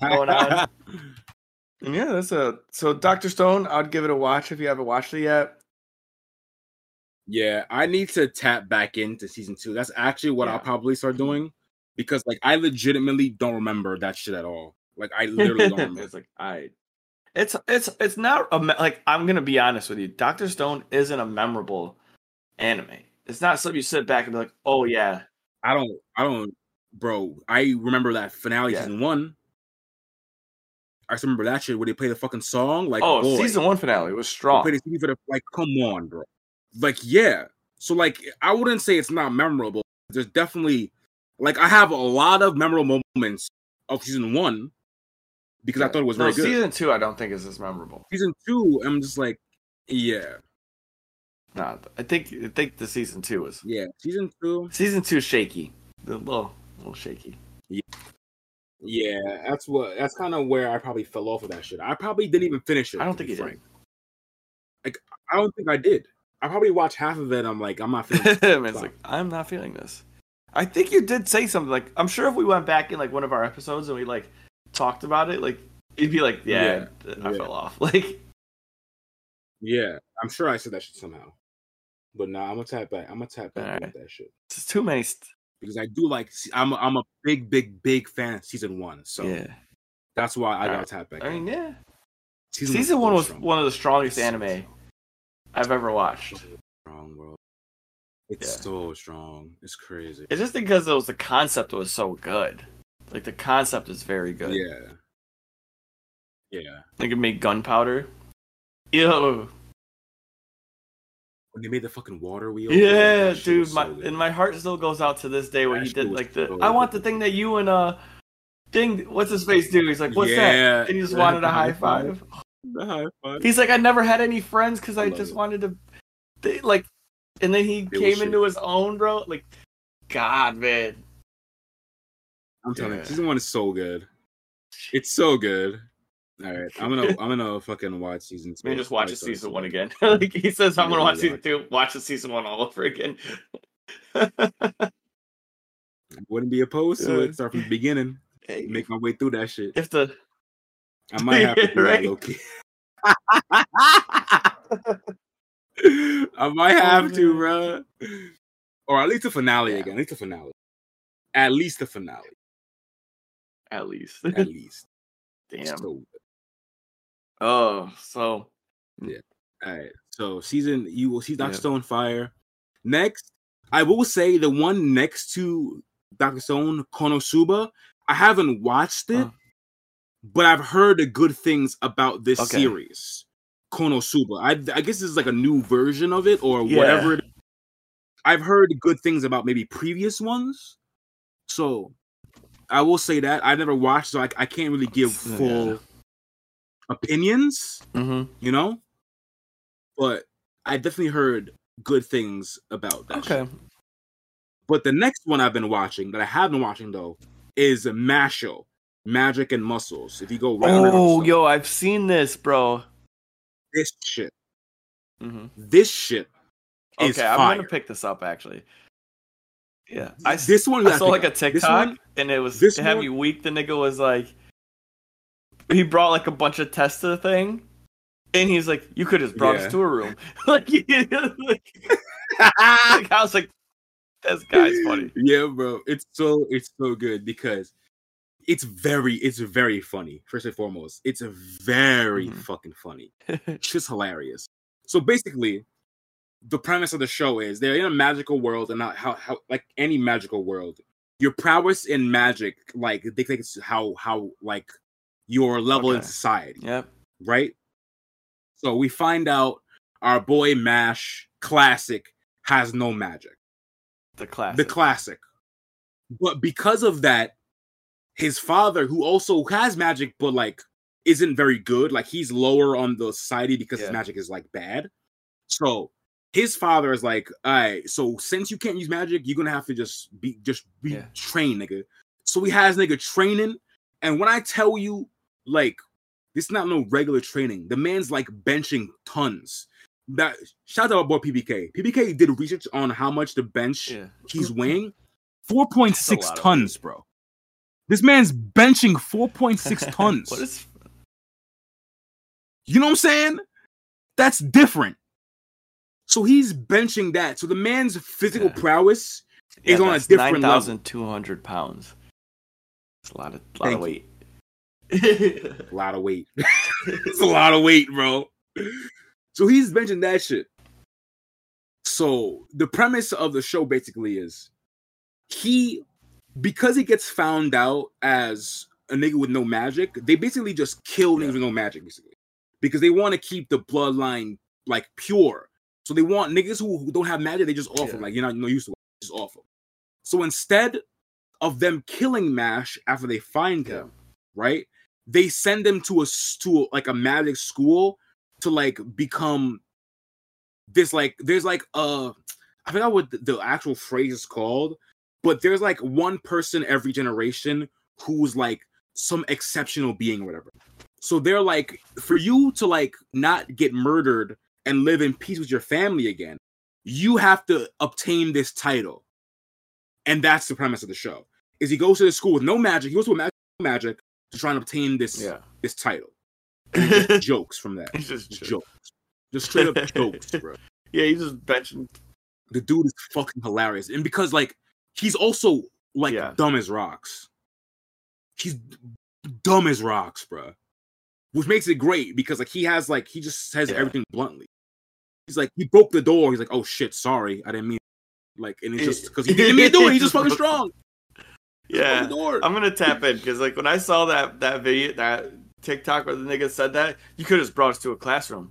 going on. And yeah, that's a so Doctor Stone. I'd give it a watch if you haven't watched it yet. Yeah, I need to tap back into season two. That's actually what Yeah. I'll probably start mm-hmm. doing because, like, I legitimately don't remember that shit at all. Like, I literally don't remember. it's like I, it's it's it's not a like I'm gonna be honest with you. Doctor Stone isn't a memorable anime. It's not something you sit back and be like, oh yeah, I don't, I don't, bro. I remember that finale Yeah. season one. I remember that shit where they play the fucking song. Like, oh boy, season one finale was they strong. play the CD for the like. Come on, bro. Like, yeah, So like I wouldn't say it's not memorable. There's definitely like I have a lot of memorable moments of season one because I thought it was no, very good. season two. I don't think is as memorable. season two, I'm just like, yeah, Nah, I think I think the season two was yeah. Season two, season two shaky, a little little shaky. yeah. yeah, That's what. That's kind of where I probably fell off of that shit. I probably didn't even finish it. I don't think he did. frank. I don't think I did. I probably watch half of it. I'm like, I'm not feeling. Man's like, I'm not feeling this. I think you did say something like I'm sure if we went back in like one of our episodes and we like talked about it, like you'd be like, Yeah, I yeah. fell off. Like yeah, I'm sure I said that shit somehow. But nah, I'm gonna tap back. I'm gonna tap back with that shit it's too many st- because I do like. I'm a, I'm a big, big, big fan of season one. So Yeah. that's why I gotta Alright. tap back. I mean, yeah. season, Season one was strong. one of the strongest anime. I've ever watched. strong, bro. It's Yeah. so strong. It's crazy. It's just because it was the concept was so good. Like the concept is very good. Yeah. Yeah. Like it made gunpowder. Yo. When they made the fucking water wheel. Yeah, dude. My so and my heart still goes out to this day when he did like the. so I want the thing that you and uh, Ding. What's his face do? He's like, what's that? And he just wanted a high five. The high five. He's like, I never had any friends because I love just it. wanted to, they, like, and then he was came shit. into his own, bro. Like, God, man. I'm telling you, season one is so good. It's so good. All right, I'm gonna I'm gonna fucking watch season two. Maybe just watch Probably the season one again. like he says, I'm gonna Yeah, watch yeah. season two. Watch the season one all over again. I wouldn't be opposed to it. Start from the beginning. Hey, Make my way through that shit. if the I might have to do right. that, Loki. I might have to, bro. Or at least the finale Yeah. again. At least the finale. At least the finale. at least, At least. damn. So, Oh, so yeah. all right. So season you will see Doctor Yeah. Stone fire. Next, I will say the one next to Doctor Stone, Konosuba. I haven't watched it, Uh. But I've heard the good things about this Okay. series. Konosuba. I, I guess this is like a new version of it or Yeah. whatever. It, I've heard good things about maybe previous ones. So I will say that I never watched, so I, I can't really give Yeah. full opinions hmm you know. But I definitely heard good things about that. okay. shit. But the next one I've been watching that I have been watching though is Mashle, Magic and Muscles. If you go right under Oh, yo, I've seen this, bro. This shit, hmm this shit Okay, I'm fire. gonna pick this up actually. Yeah, I, this one I saw like a up. This TikTok, one- and it was this have one- weak. The nigga was like, he brought like a bunch of tests to the thing, and he's like, "You could have brought Yeah. us to a room." like, like, like, I was like, "This guy's funny." yeah, bro. It's so it's so good because it's very it's very funny. First and foremost, it's very Mhm. fucking funny. It's just hilarious. So basically, the premise of the show is they're in a magical world, and not how how like any magical world, your prowess in magic like dictates how how like your level in society, yep. right? So we find out our boy Mash Classic has no magic The classic. the classic. But because of that, his father, who also has magic, but like isn't very good, like he's lower on the society because his magic is like bad. So his father is like, all right, so since you can't use magic, you're gonna have to just be just be Yeah. trained, nigga. So he has nigga training, and when I tell you, like, this is not no regular training. The man's like benching tons. That shout out our boy PBK. PBK did research on how much the bench yeah. he's weighing 4.6 That's a lot of tons, bro. This man's benching 4.6 tons. what is? you know what I'm saying? That's different. So he's benching that. So the man's physical Yeah. prowess Yeah, is on a different nine level. thousand two hundred pounds. It's a lot of lot Thank of weight. A lot of weight. it's a lot of weight, bro. So he's benching that shit. So the premise of the show basically is he because he gets found out as a nigga with no magic, they basically just kill niggas Yeah. with no magic, basically. Because they want to keep the bloodline like pure. So they want niggas who, who don't have magic, they just offer Yeah. like you're not no used to it, just offer. So instead of them killing Mash after they find Yeah. him, right? They send him to a to like a magic school to like become this like there's like uh I forgot what the, the actual phrase is called, but there's like one person every generation who's like some exceptional being or whatever. So they're like, for you to like not get murdered and live in peace with your family again, you have to obtain this title. And that's the premise of the show. Is he goes to the school with no magic, he goes to a magic magic to try and obtain this Yeah. this title. Jokes from that. He's just joking. jokes. Just straight up jokes, bro. Yeah, he's just benching. The dude is fucking hilarious. And because like he's also like Yeah. dumb as rocks. He's dumb as rocks, bro. Which makes it great because like he has like he just says Yeah. everything bluntly. He's like he broke the door. He's like, oh shit, sorry, I didn't mean. Like, and it's just because he didn't mean to do it. He's just fucking strong. Yeah, Broke the door. I'm gonna tap in because like when I saw that that video that TikTok where the nigga said that, you could have just brought us to a classroom.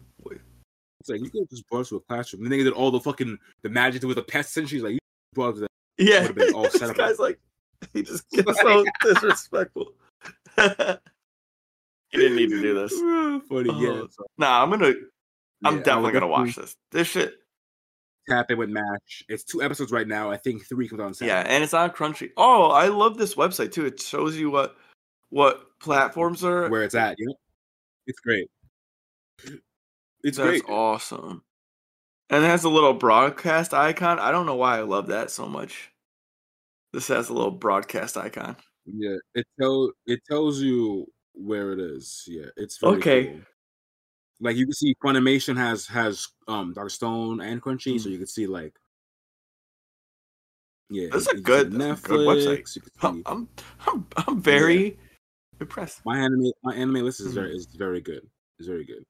It's like you could have just brought us to a classroom. The nigga did all the fucking the magic with the pest and she's like, you brought us to that. Yeah, been all set guy's like, he just gets so disrespectful. he didn't need to do this. Funny, yeah. Oh, so, Nah, I'm gonna. I'm yeah, definitely gonna watch this. This shit. Tap in with Match. It's two episodes right now. I think three comes on Saturday. Yeah, and it's on Crunchy. Oh, I love this website too. It shows you what what platforms are. where it's at. You know, it's great. It's That's great. awesome. And it has a little broadcast icon. I don't know why I love that so much. This has a little broadcast icon. Yeah, it tell it tells you where it is. Yeah, it's very Okay. cool. Like you can see, Funimation has has um Doctor Stone and Crunchy, so you can see like. Yeah, That's a good- that's a good website. I'm I'm I'm, I'm very impressed. my anime my anime list is Mhm. very is very good. It's very good.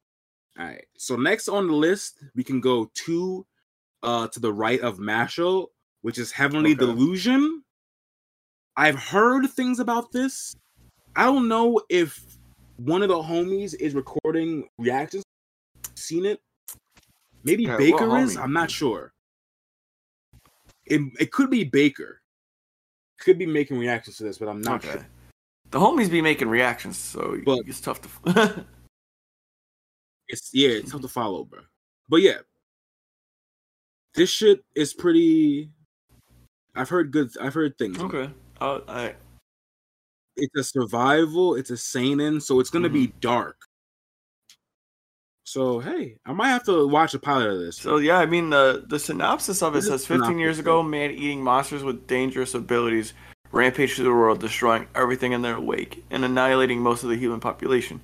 All right. So next on the list, we can go to uh to the right of Mashle, which is Heavenly Okay. Delusion. I've heard things about this. I don't know if one of the homies is recording reactions. Seen it? Maybe Yeah, Baker is. I'm not sure. It it could be Baker. Could be making reactions to this, but I'm not Okay. sure. The homies be making reactions, so But- it's tough to. It's yeah, it's tough to follow, bro. But yeah, this shit is pretty. I've heard good. I've heard things. okay. Uh, I, It's a survival. It's a seinen, so it's gonna be dark. So hey, I might have to watch a pilot of this. so yeah, I mean the the synopsis of it says 15 years ago, man-eating monsters with dangerous abilities rampage through the world, destroying everything in their wake and annihilating most of the human population.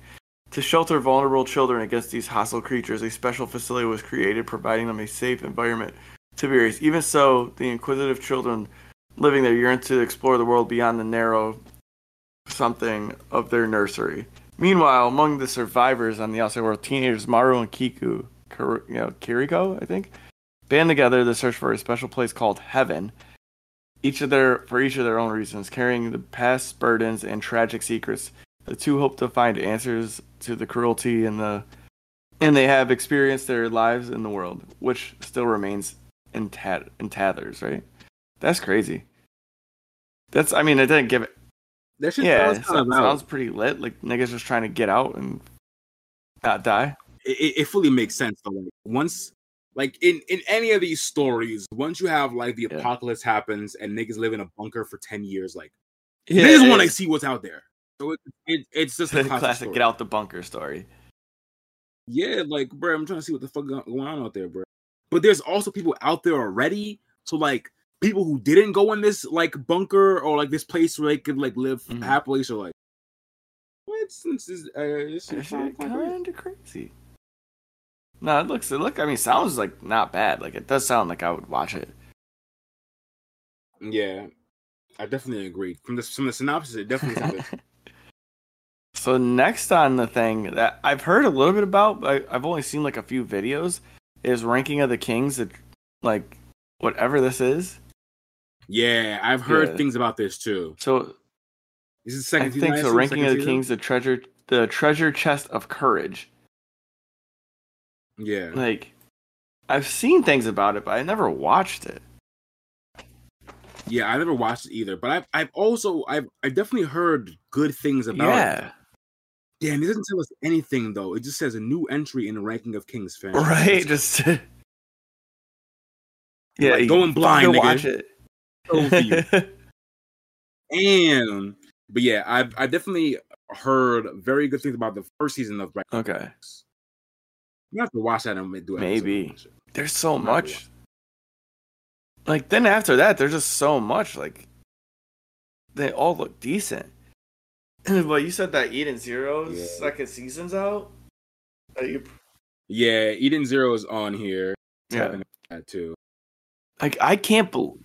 To shelter vulnerable children against these hostile creatures, a special facility was created, providing them a safe environment to be raised. Even so, the inquisitive children living there yearn to explore the world beyond the narrow something of their nursery. Meanwhile, among the survivors on the outside world, teenagers Maru and Kiku, Kir- you know, Kiriko, I think, band together to search for a special place called Heaven. Each of their for each of their own reasons, carrying the past burdens and tragic secrets. The two hope to find answers to the cruelty and the and they have experienced their lives in the world, which still remains in tat in tatters, right? That's crazy. That's I mean, it didn't give it that shit yeah, sounds kind of sounds, sounds pretty lit. Like niggas just trying to get out and not die. It, it- fully makes sense though. Like once, like in in any of these stories, once you have like the Yeah. apocalypse happens and niggas live in a bunker for ten years, like Yeah, niggas want to see what's out there. So it, it it's just a classic, classic get out the bunker story. Yeah, like, bro, I'm trying to see what the fuck go- going on out there, bro. But there's also people out there already. So like people who didn't go in this like bunker or like this place where they could like live Mhm. happily. So like, what? It's, uh, it's, That it's kinda crazy. kind of crazy. No, it looks. It look. I mean, sounds like not bad. Like it does sound like I would watch it. Yeah, I definitely agree. From the from the synopsis, it definitely sounded. so next on the thing that I've heard a little bit about, but I, I've only seen like a few videos, is ranking of the kings. That like whatever this is. yeah, I've heard Yeah. things about this too. So This is the I second season. think so. Ranking of the season? kings, the treasure, the treasure chest of courage. Yeah, Like, I've seen things about it, but I never watched it. Yeah, I never watched it either, but I've I've also I've I definitely heard good things about it. Damn, it doesn't tell us anything though. It just says a new entry in the ranking of Kings fans. right. Just yeah, Like, going blind, nigga. watch it. You. And but yeah, I've I definitely heard very good things about the first season of of okay, Kings. You have to watch that and do Maybe. on that shit. there's so much. Like then after that, there's just so much. Like they all look decent. but you said that Eden Zero's Yeah. second season's out. That you Yeah, Eden Zero is on here. Yeah. That too. like I can't believe.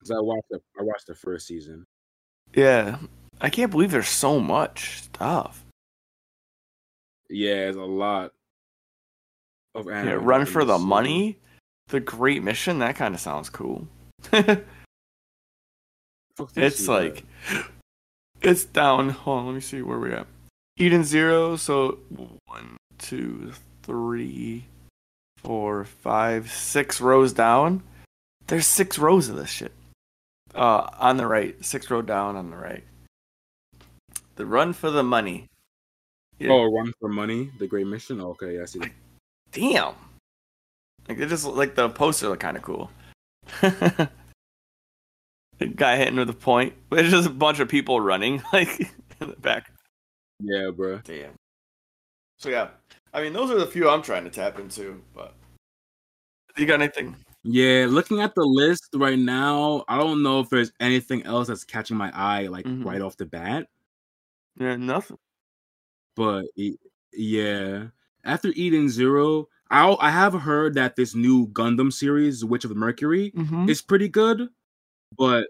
Because I watched the I watched the first season. Yeah, I can't believe there's so much stuff. Yeah, it's a lot of Yeah, run for the money. The Great Mission. That kind of sounds cool. season. Fuck this it's like it's down. Hold on, let me see where we're at. Eden zero. So one, two, three, four, five, six rows down. There's six rows of this shit. Uh, on the right, six row down on the right. The run for the money. Yeah. Oh, run for money, the Great Mission. Okay, I see. Damn. Like they just like the poster look kind of cool. guy hitting with a point. But it's just a bunch of people running like in the back. Yeah, bro. Damn. So yeah, I mean those are the few I'm trying to tap into. But you got anything? Yeah, looking at the list right now, I don't know if there's anything else that's catching my eye like Mhm. right off the bat. Yeah, nothing. But yeah, after Eden Zero, I I have heard that this new Gundam series, Witch of Mercury, Mm-hmm. is pretty good. But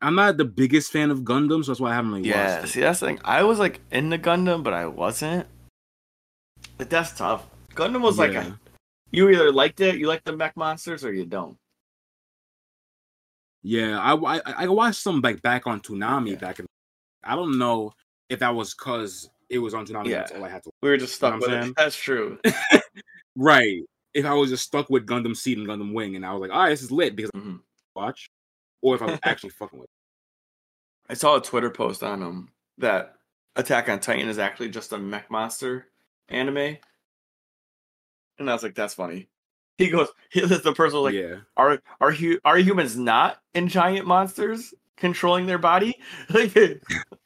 I'm not the biggest fan of Gundam, so that's why I haven't really Yeah, watched it. see that's the thing. I was like in the Gundam, but I wasn't. But that's tough. Gundam was like a, you either liked it, you like the mech monsters, or you don't. Yeah, I, I I watched some like back on Toonami Yeah. back in. I don't know if that was because it was on Toonami. Yeah. That's all I had to. We were just You stuck know with it. saying? That's true. Right. If I was just stuck with Gundam Seed and Gundam Wing, and I was like, all right, this is lit because Mhm. Watch, or if I'm actually fucking with. I saw a Twitter post on um that Attack on Titan is actually just a mech monster anime, and I was like, "That's funny." He goes, he, the person was like, yeah. "Are are hu- are humans not in giant monsters controlling their body?" Like,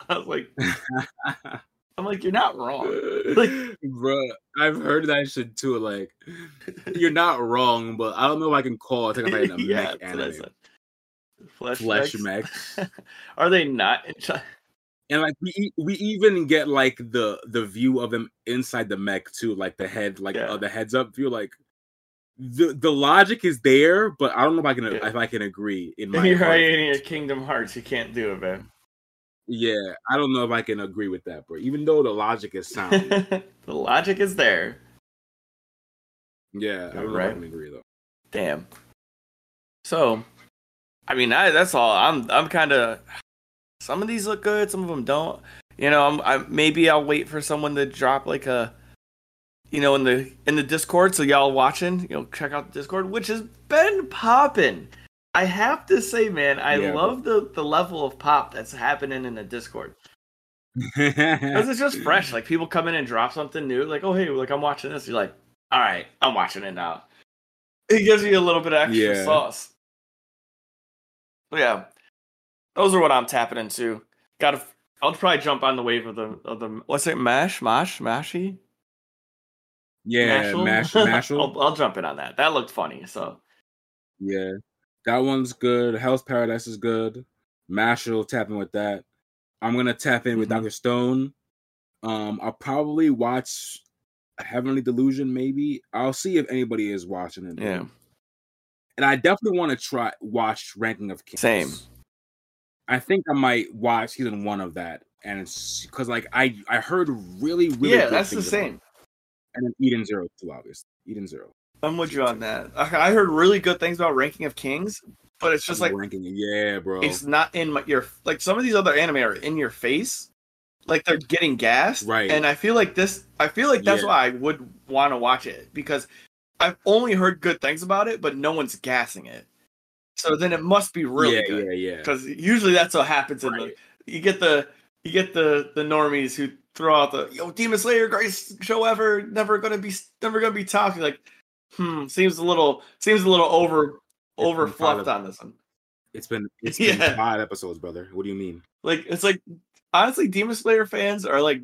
I was like, "I'm like, you're not wrong." Like, Bruh, I've heard that shit too. Like, you're not wrong, but I don't know if I can call Attack on Titan a yeah, mech anime. Flesh, Flesh mechs? mech. Are they not in giant? And like we we even get like the the view of them inside the mech too, like the head, like Yeah. uh, the heads up view. Like the the logic is there, but I don't know if I can Yeah. if I can agree in my You're heart. in your Kingdom Hearts. You can't do it, man. Yeah, I don't know if I can agree with that, bro. Even though the logic is sound. the logic is there. yeah, I don't know if I can agree though. Damn. So, I mean, I, that's all. I'm I'm kind of. Some of these look good. Some of them don't. You know, I'm, I maybe I'll wait for someone to drop like a, you know, in the in the Discord. So y'all watching, you know, check out the Discord, which has been popping. I have to say, man, I Yeah, love the the level of pop that's happening in the Discord. Because it's just fresh. Like people come in and drop something new. Like, oh hey, like I'm watching this. You're like, all right, I'm watching it now. It gives you a little bit of extra Yeah. sauce. But yeah, those are what I'm tapping into. Got to. I'll probably jump on the wave of the of the what's it? Mash, mash, mashy. yeah, Mashal? mash, mashal. I'll, I'll jump in on that. That looked funny. So Yeah, that one's good. Hell's Paradise is good. Mashal tapping with that. I'm gonna tap in with Mhm. Doctor Stone. Um, I'll probably watch Heavenly Delusion. Maybe I'll see if anybody is watching it. yeah, and I definitely want to try watch Ranking of Kings. Same. I think I might watch season one of that, and it's because like I I heard really really yeah, that's the things about it. same. and then Eden Zero too, obviously Eden Zero. I'm with you on that. I heard really good things about Ranking of Kings, but it's just like ranking, yeah, bro. it's not in my, your like some of these other anime are in your face like they're getting gassed Right. and i feel like this i feel like that's Yeah. why i would want to watch it because I've only heard good things about it, but no one's gassing it. So then it must be really yeah, good. yeah, yeah. because usually that's what happens in Right. the you get the you get the the normies who throw out the yo Demon Slayer greatest show ever never gonna be never gonna be topped You're like hmm seems a little seems a little over over fluffed on this one It's been it's been Yeah. five episodes, brother. What do you mean? like it's like honestly Demon Slayer fans are like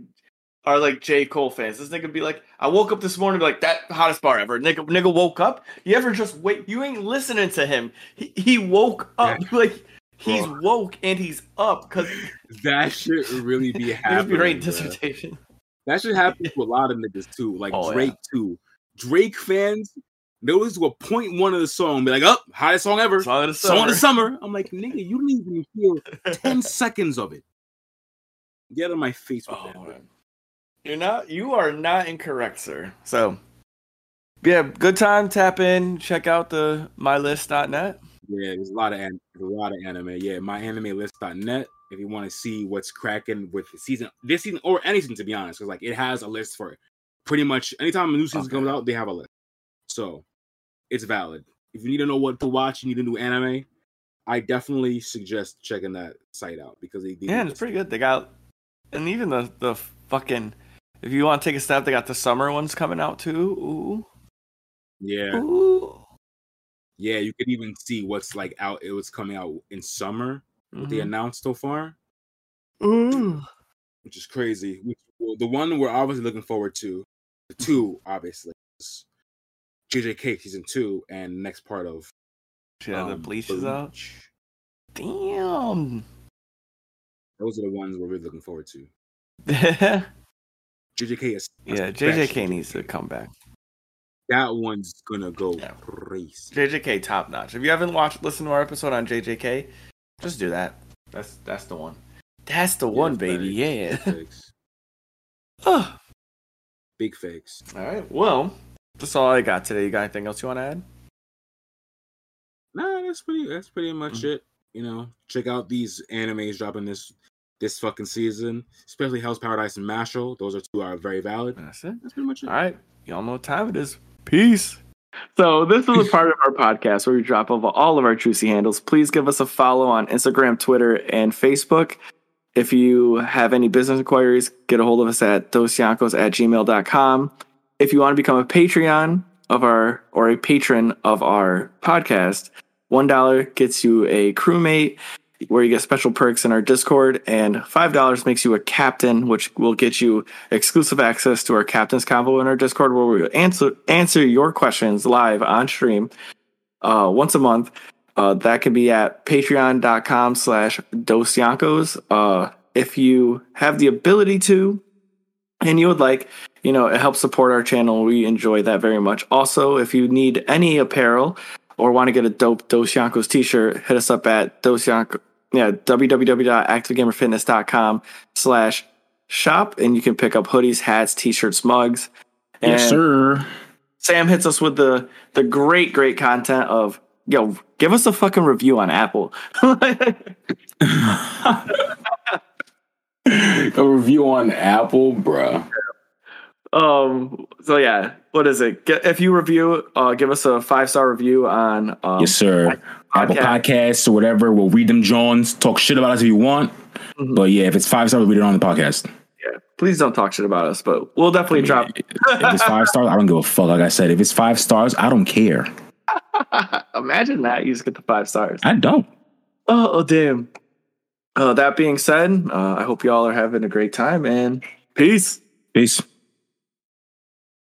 are like J Cole fans this nigga be like I woke up this morning be like that hottest bar ever nigga nigga woke up you ever just wait you ain't listening to him he, he woke up like he's Bro. woke and he's up because That should really be happening. bruh. dissertation. That should happen to a lot of niggas too. Like Oh, yeah. Drake too. Drake fans, they always will point one of the song, be like, "Up, oh, hottest song ever, Song of the song of the summer. summer." I'm like, nigga, you didn't even hear ten seconds of it. Get out of my face with. Oh, bro. man. You're not. You are not incorrect, sir. So, yeah, good time. Tap in. Check out the mylist.net. Yeah, there's a lot of an- a lot of anime. Yeah, myanimelist.net. If you want to see what's cracking with the season, this season or any season, to be honest, because like it has a list for pretty much anytime a new season Okay. comes out, they have a list. So it's valid. If you need to know what to watch, you need a new anime. I definitely suggest checking that site out because they, they Yeah, it's pretty good. They got, and even the the fucking. If you want to take a step, they got the summer ones coming out too. Ooh. Yeah, Ooh, ooh. yeah. You could even see what's like out. It was coming out in summer. What they announced so far. Ooh. which is crazy. Which, well, the one we're obviously looking forward to, the two obviously, is JJK season two and next part of Yeah, the um, bleach is out. Damn. Those are the ones we're really looking forward to. yeah, JJK is yeah. JJK needs to come back. That one's gonna go Yeah. crazy. JJK top notch. If you haven't watched, listened to our episode on JJK, just do that. That's that's the one. That's the one, baby. Yeah. Big fakes. Oh, Big fakes. all right. Well, that's all I got today. You got anything else you want to add? Nah, that's pretty. That's pretty much Mhm. it. You know, check out these animes dropping this this fucking season, especially Hell's Paradise and Mashle. Those are two are very valid. That's it. That's pretty much it. All right. Y'all know what time it is. Peace. So this is a part of our podcast where we drop over all of our juicy handles. Please give us a follow on Instagram, Twitter, and Facebook. If you have any business inquiries, get a hold of us at dosyonkos at gmail.com. If you want to become a Patreon of our or a patron of our podcast, one dollar gets you a crewmate where you get special perks in our Discord, and five dollars makes you a captain, which will get you exclusive access to our captain's convo in our Discord, where we answer answer your questions live on stream uh, once a month. Uh, that can be at patreon.com slash dosyonkos. Uh, if you have the ability to, and you would like, you know, it helps support our channel. We enjoy that very much. Also, if you need any apparel or want to get a dope Dos Yonkos t-shirt, hit us up at Dos Yonko, yeah, www.activegamerfitness.com slash shop, and you can pick up hoodies, hats, t-shirts, mugs. Yes, And sir. Sam hits us with the the great, great content of yo, give us a fucking review on Apple. a review on Apple, bruh. um. So yeah, what is it? Get, if you review, uh, give us a five star review on. Um, yes, sir. Apple podcast. Podcasts or whatever. We'll read them, Jones. Talk shit about us if you want. Mhm. But yeah, if it's five stars, we'll read it on the podcast. Yeah, please don't talk shit about us, but we'll definitely drop. It. If it's five stars, I don't give a fuck. Like I said, if it's five stars, I don't care. Imagine that you just get the five stars. I don't. Oh, oh damn. Uh, that being said, uh, I hope y'all are having a great time and peace. Peace.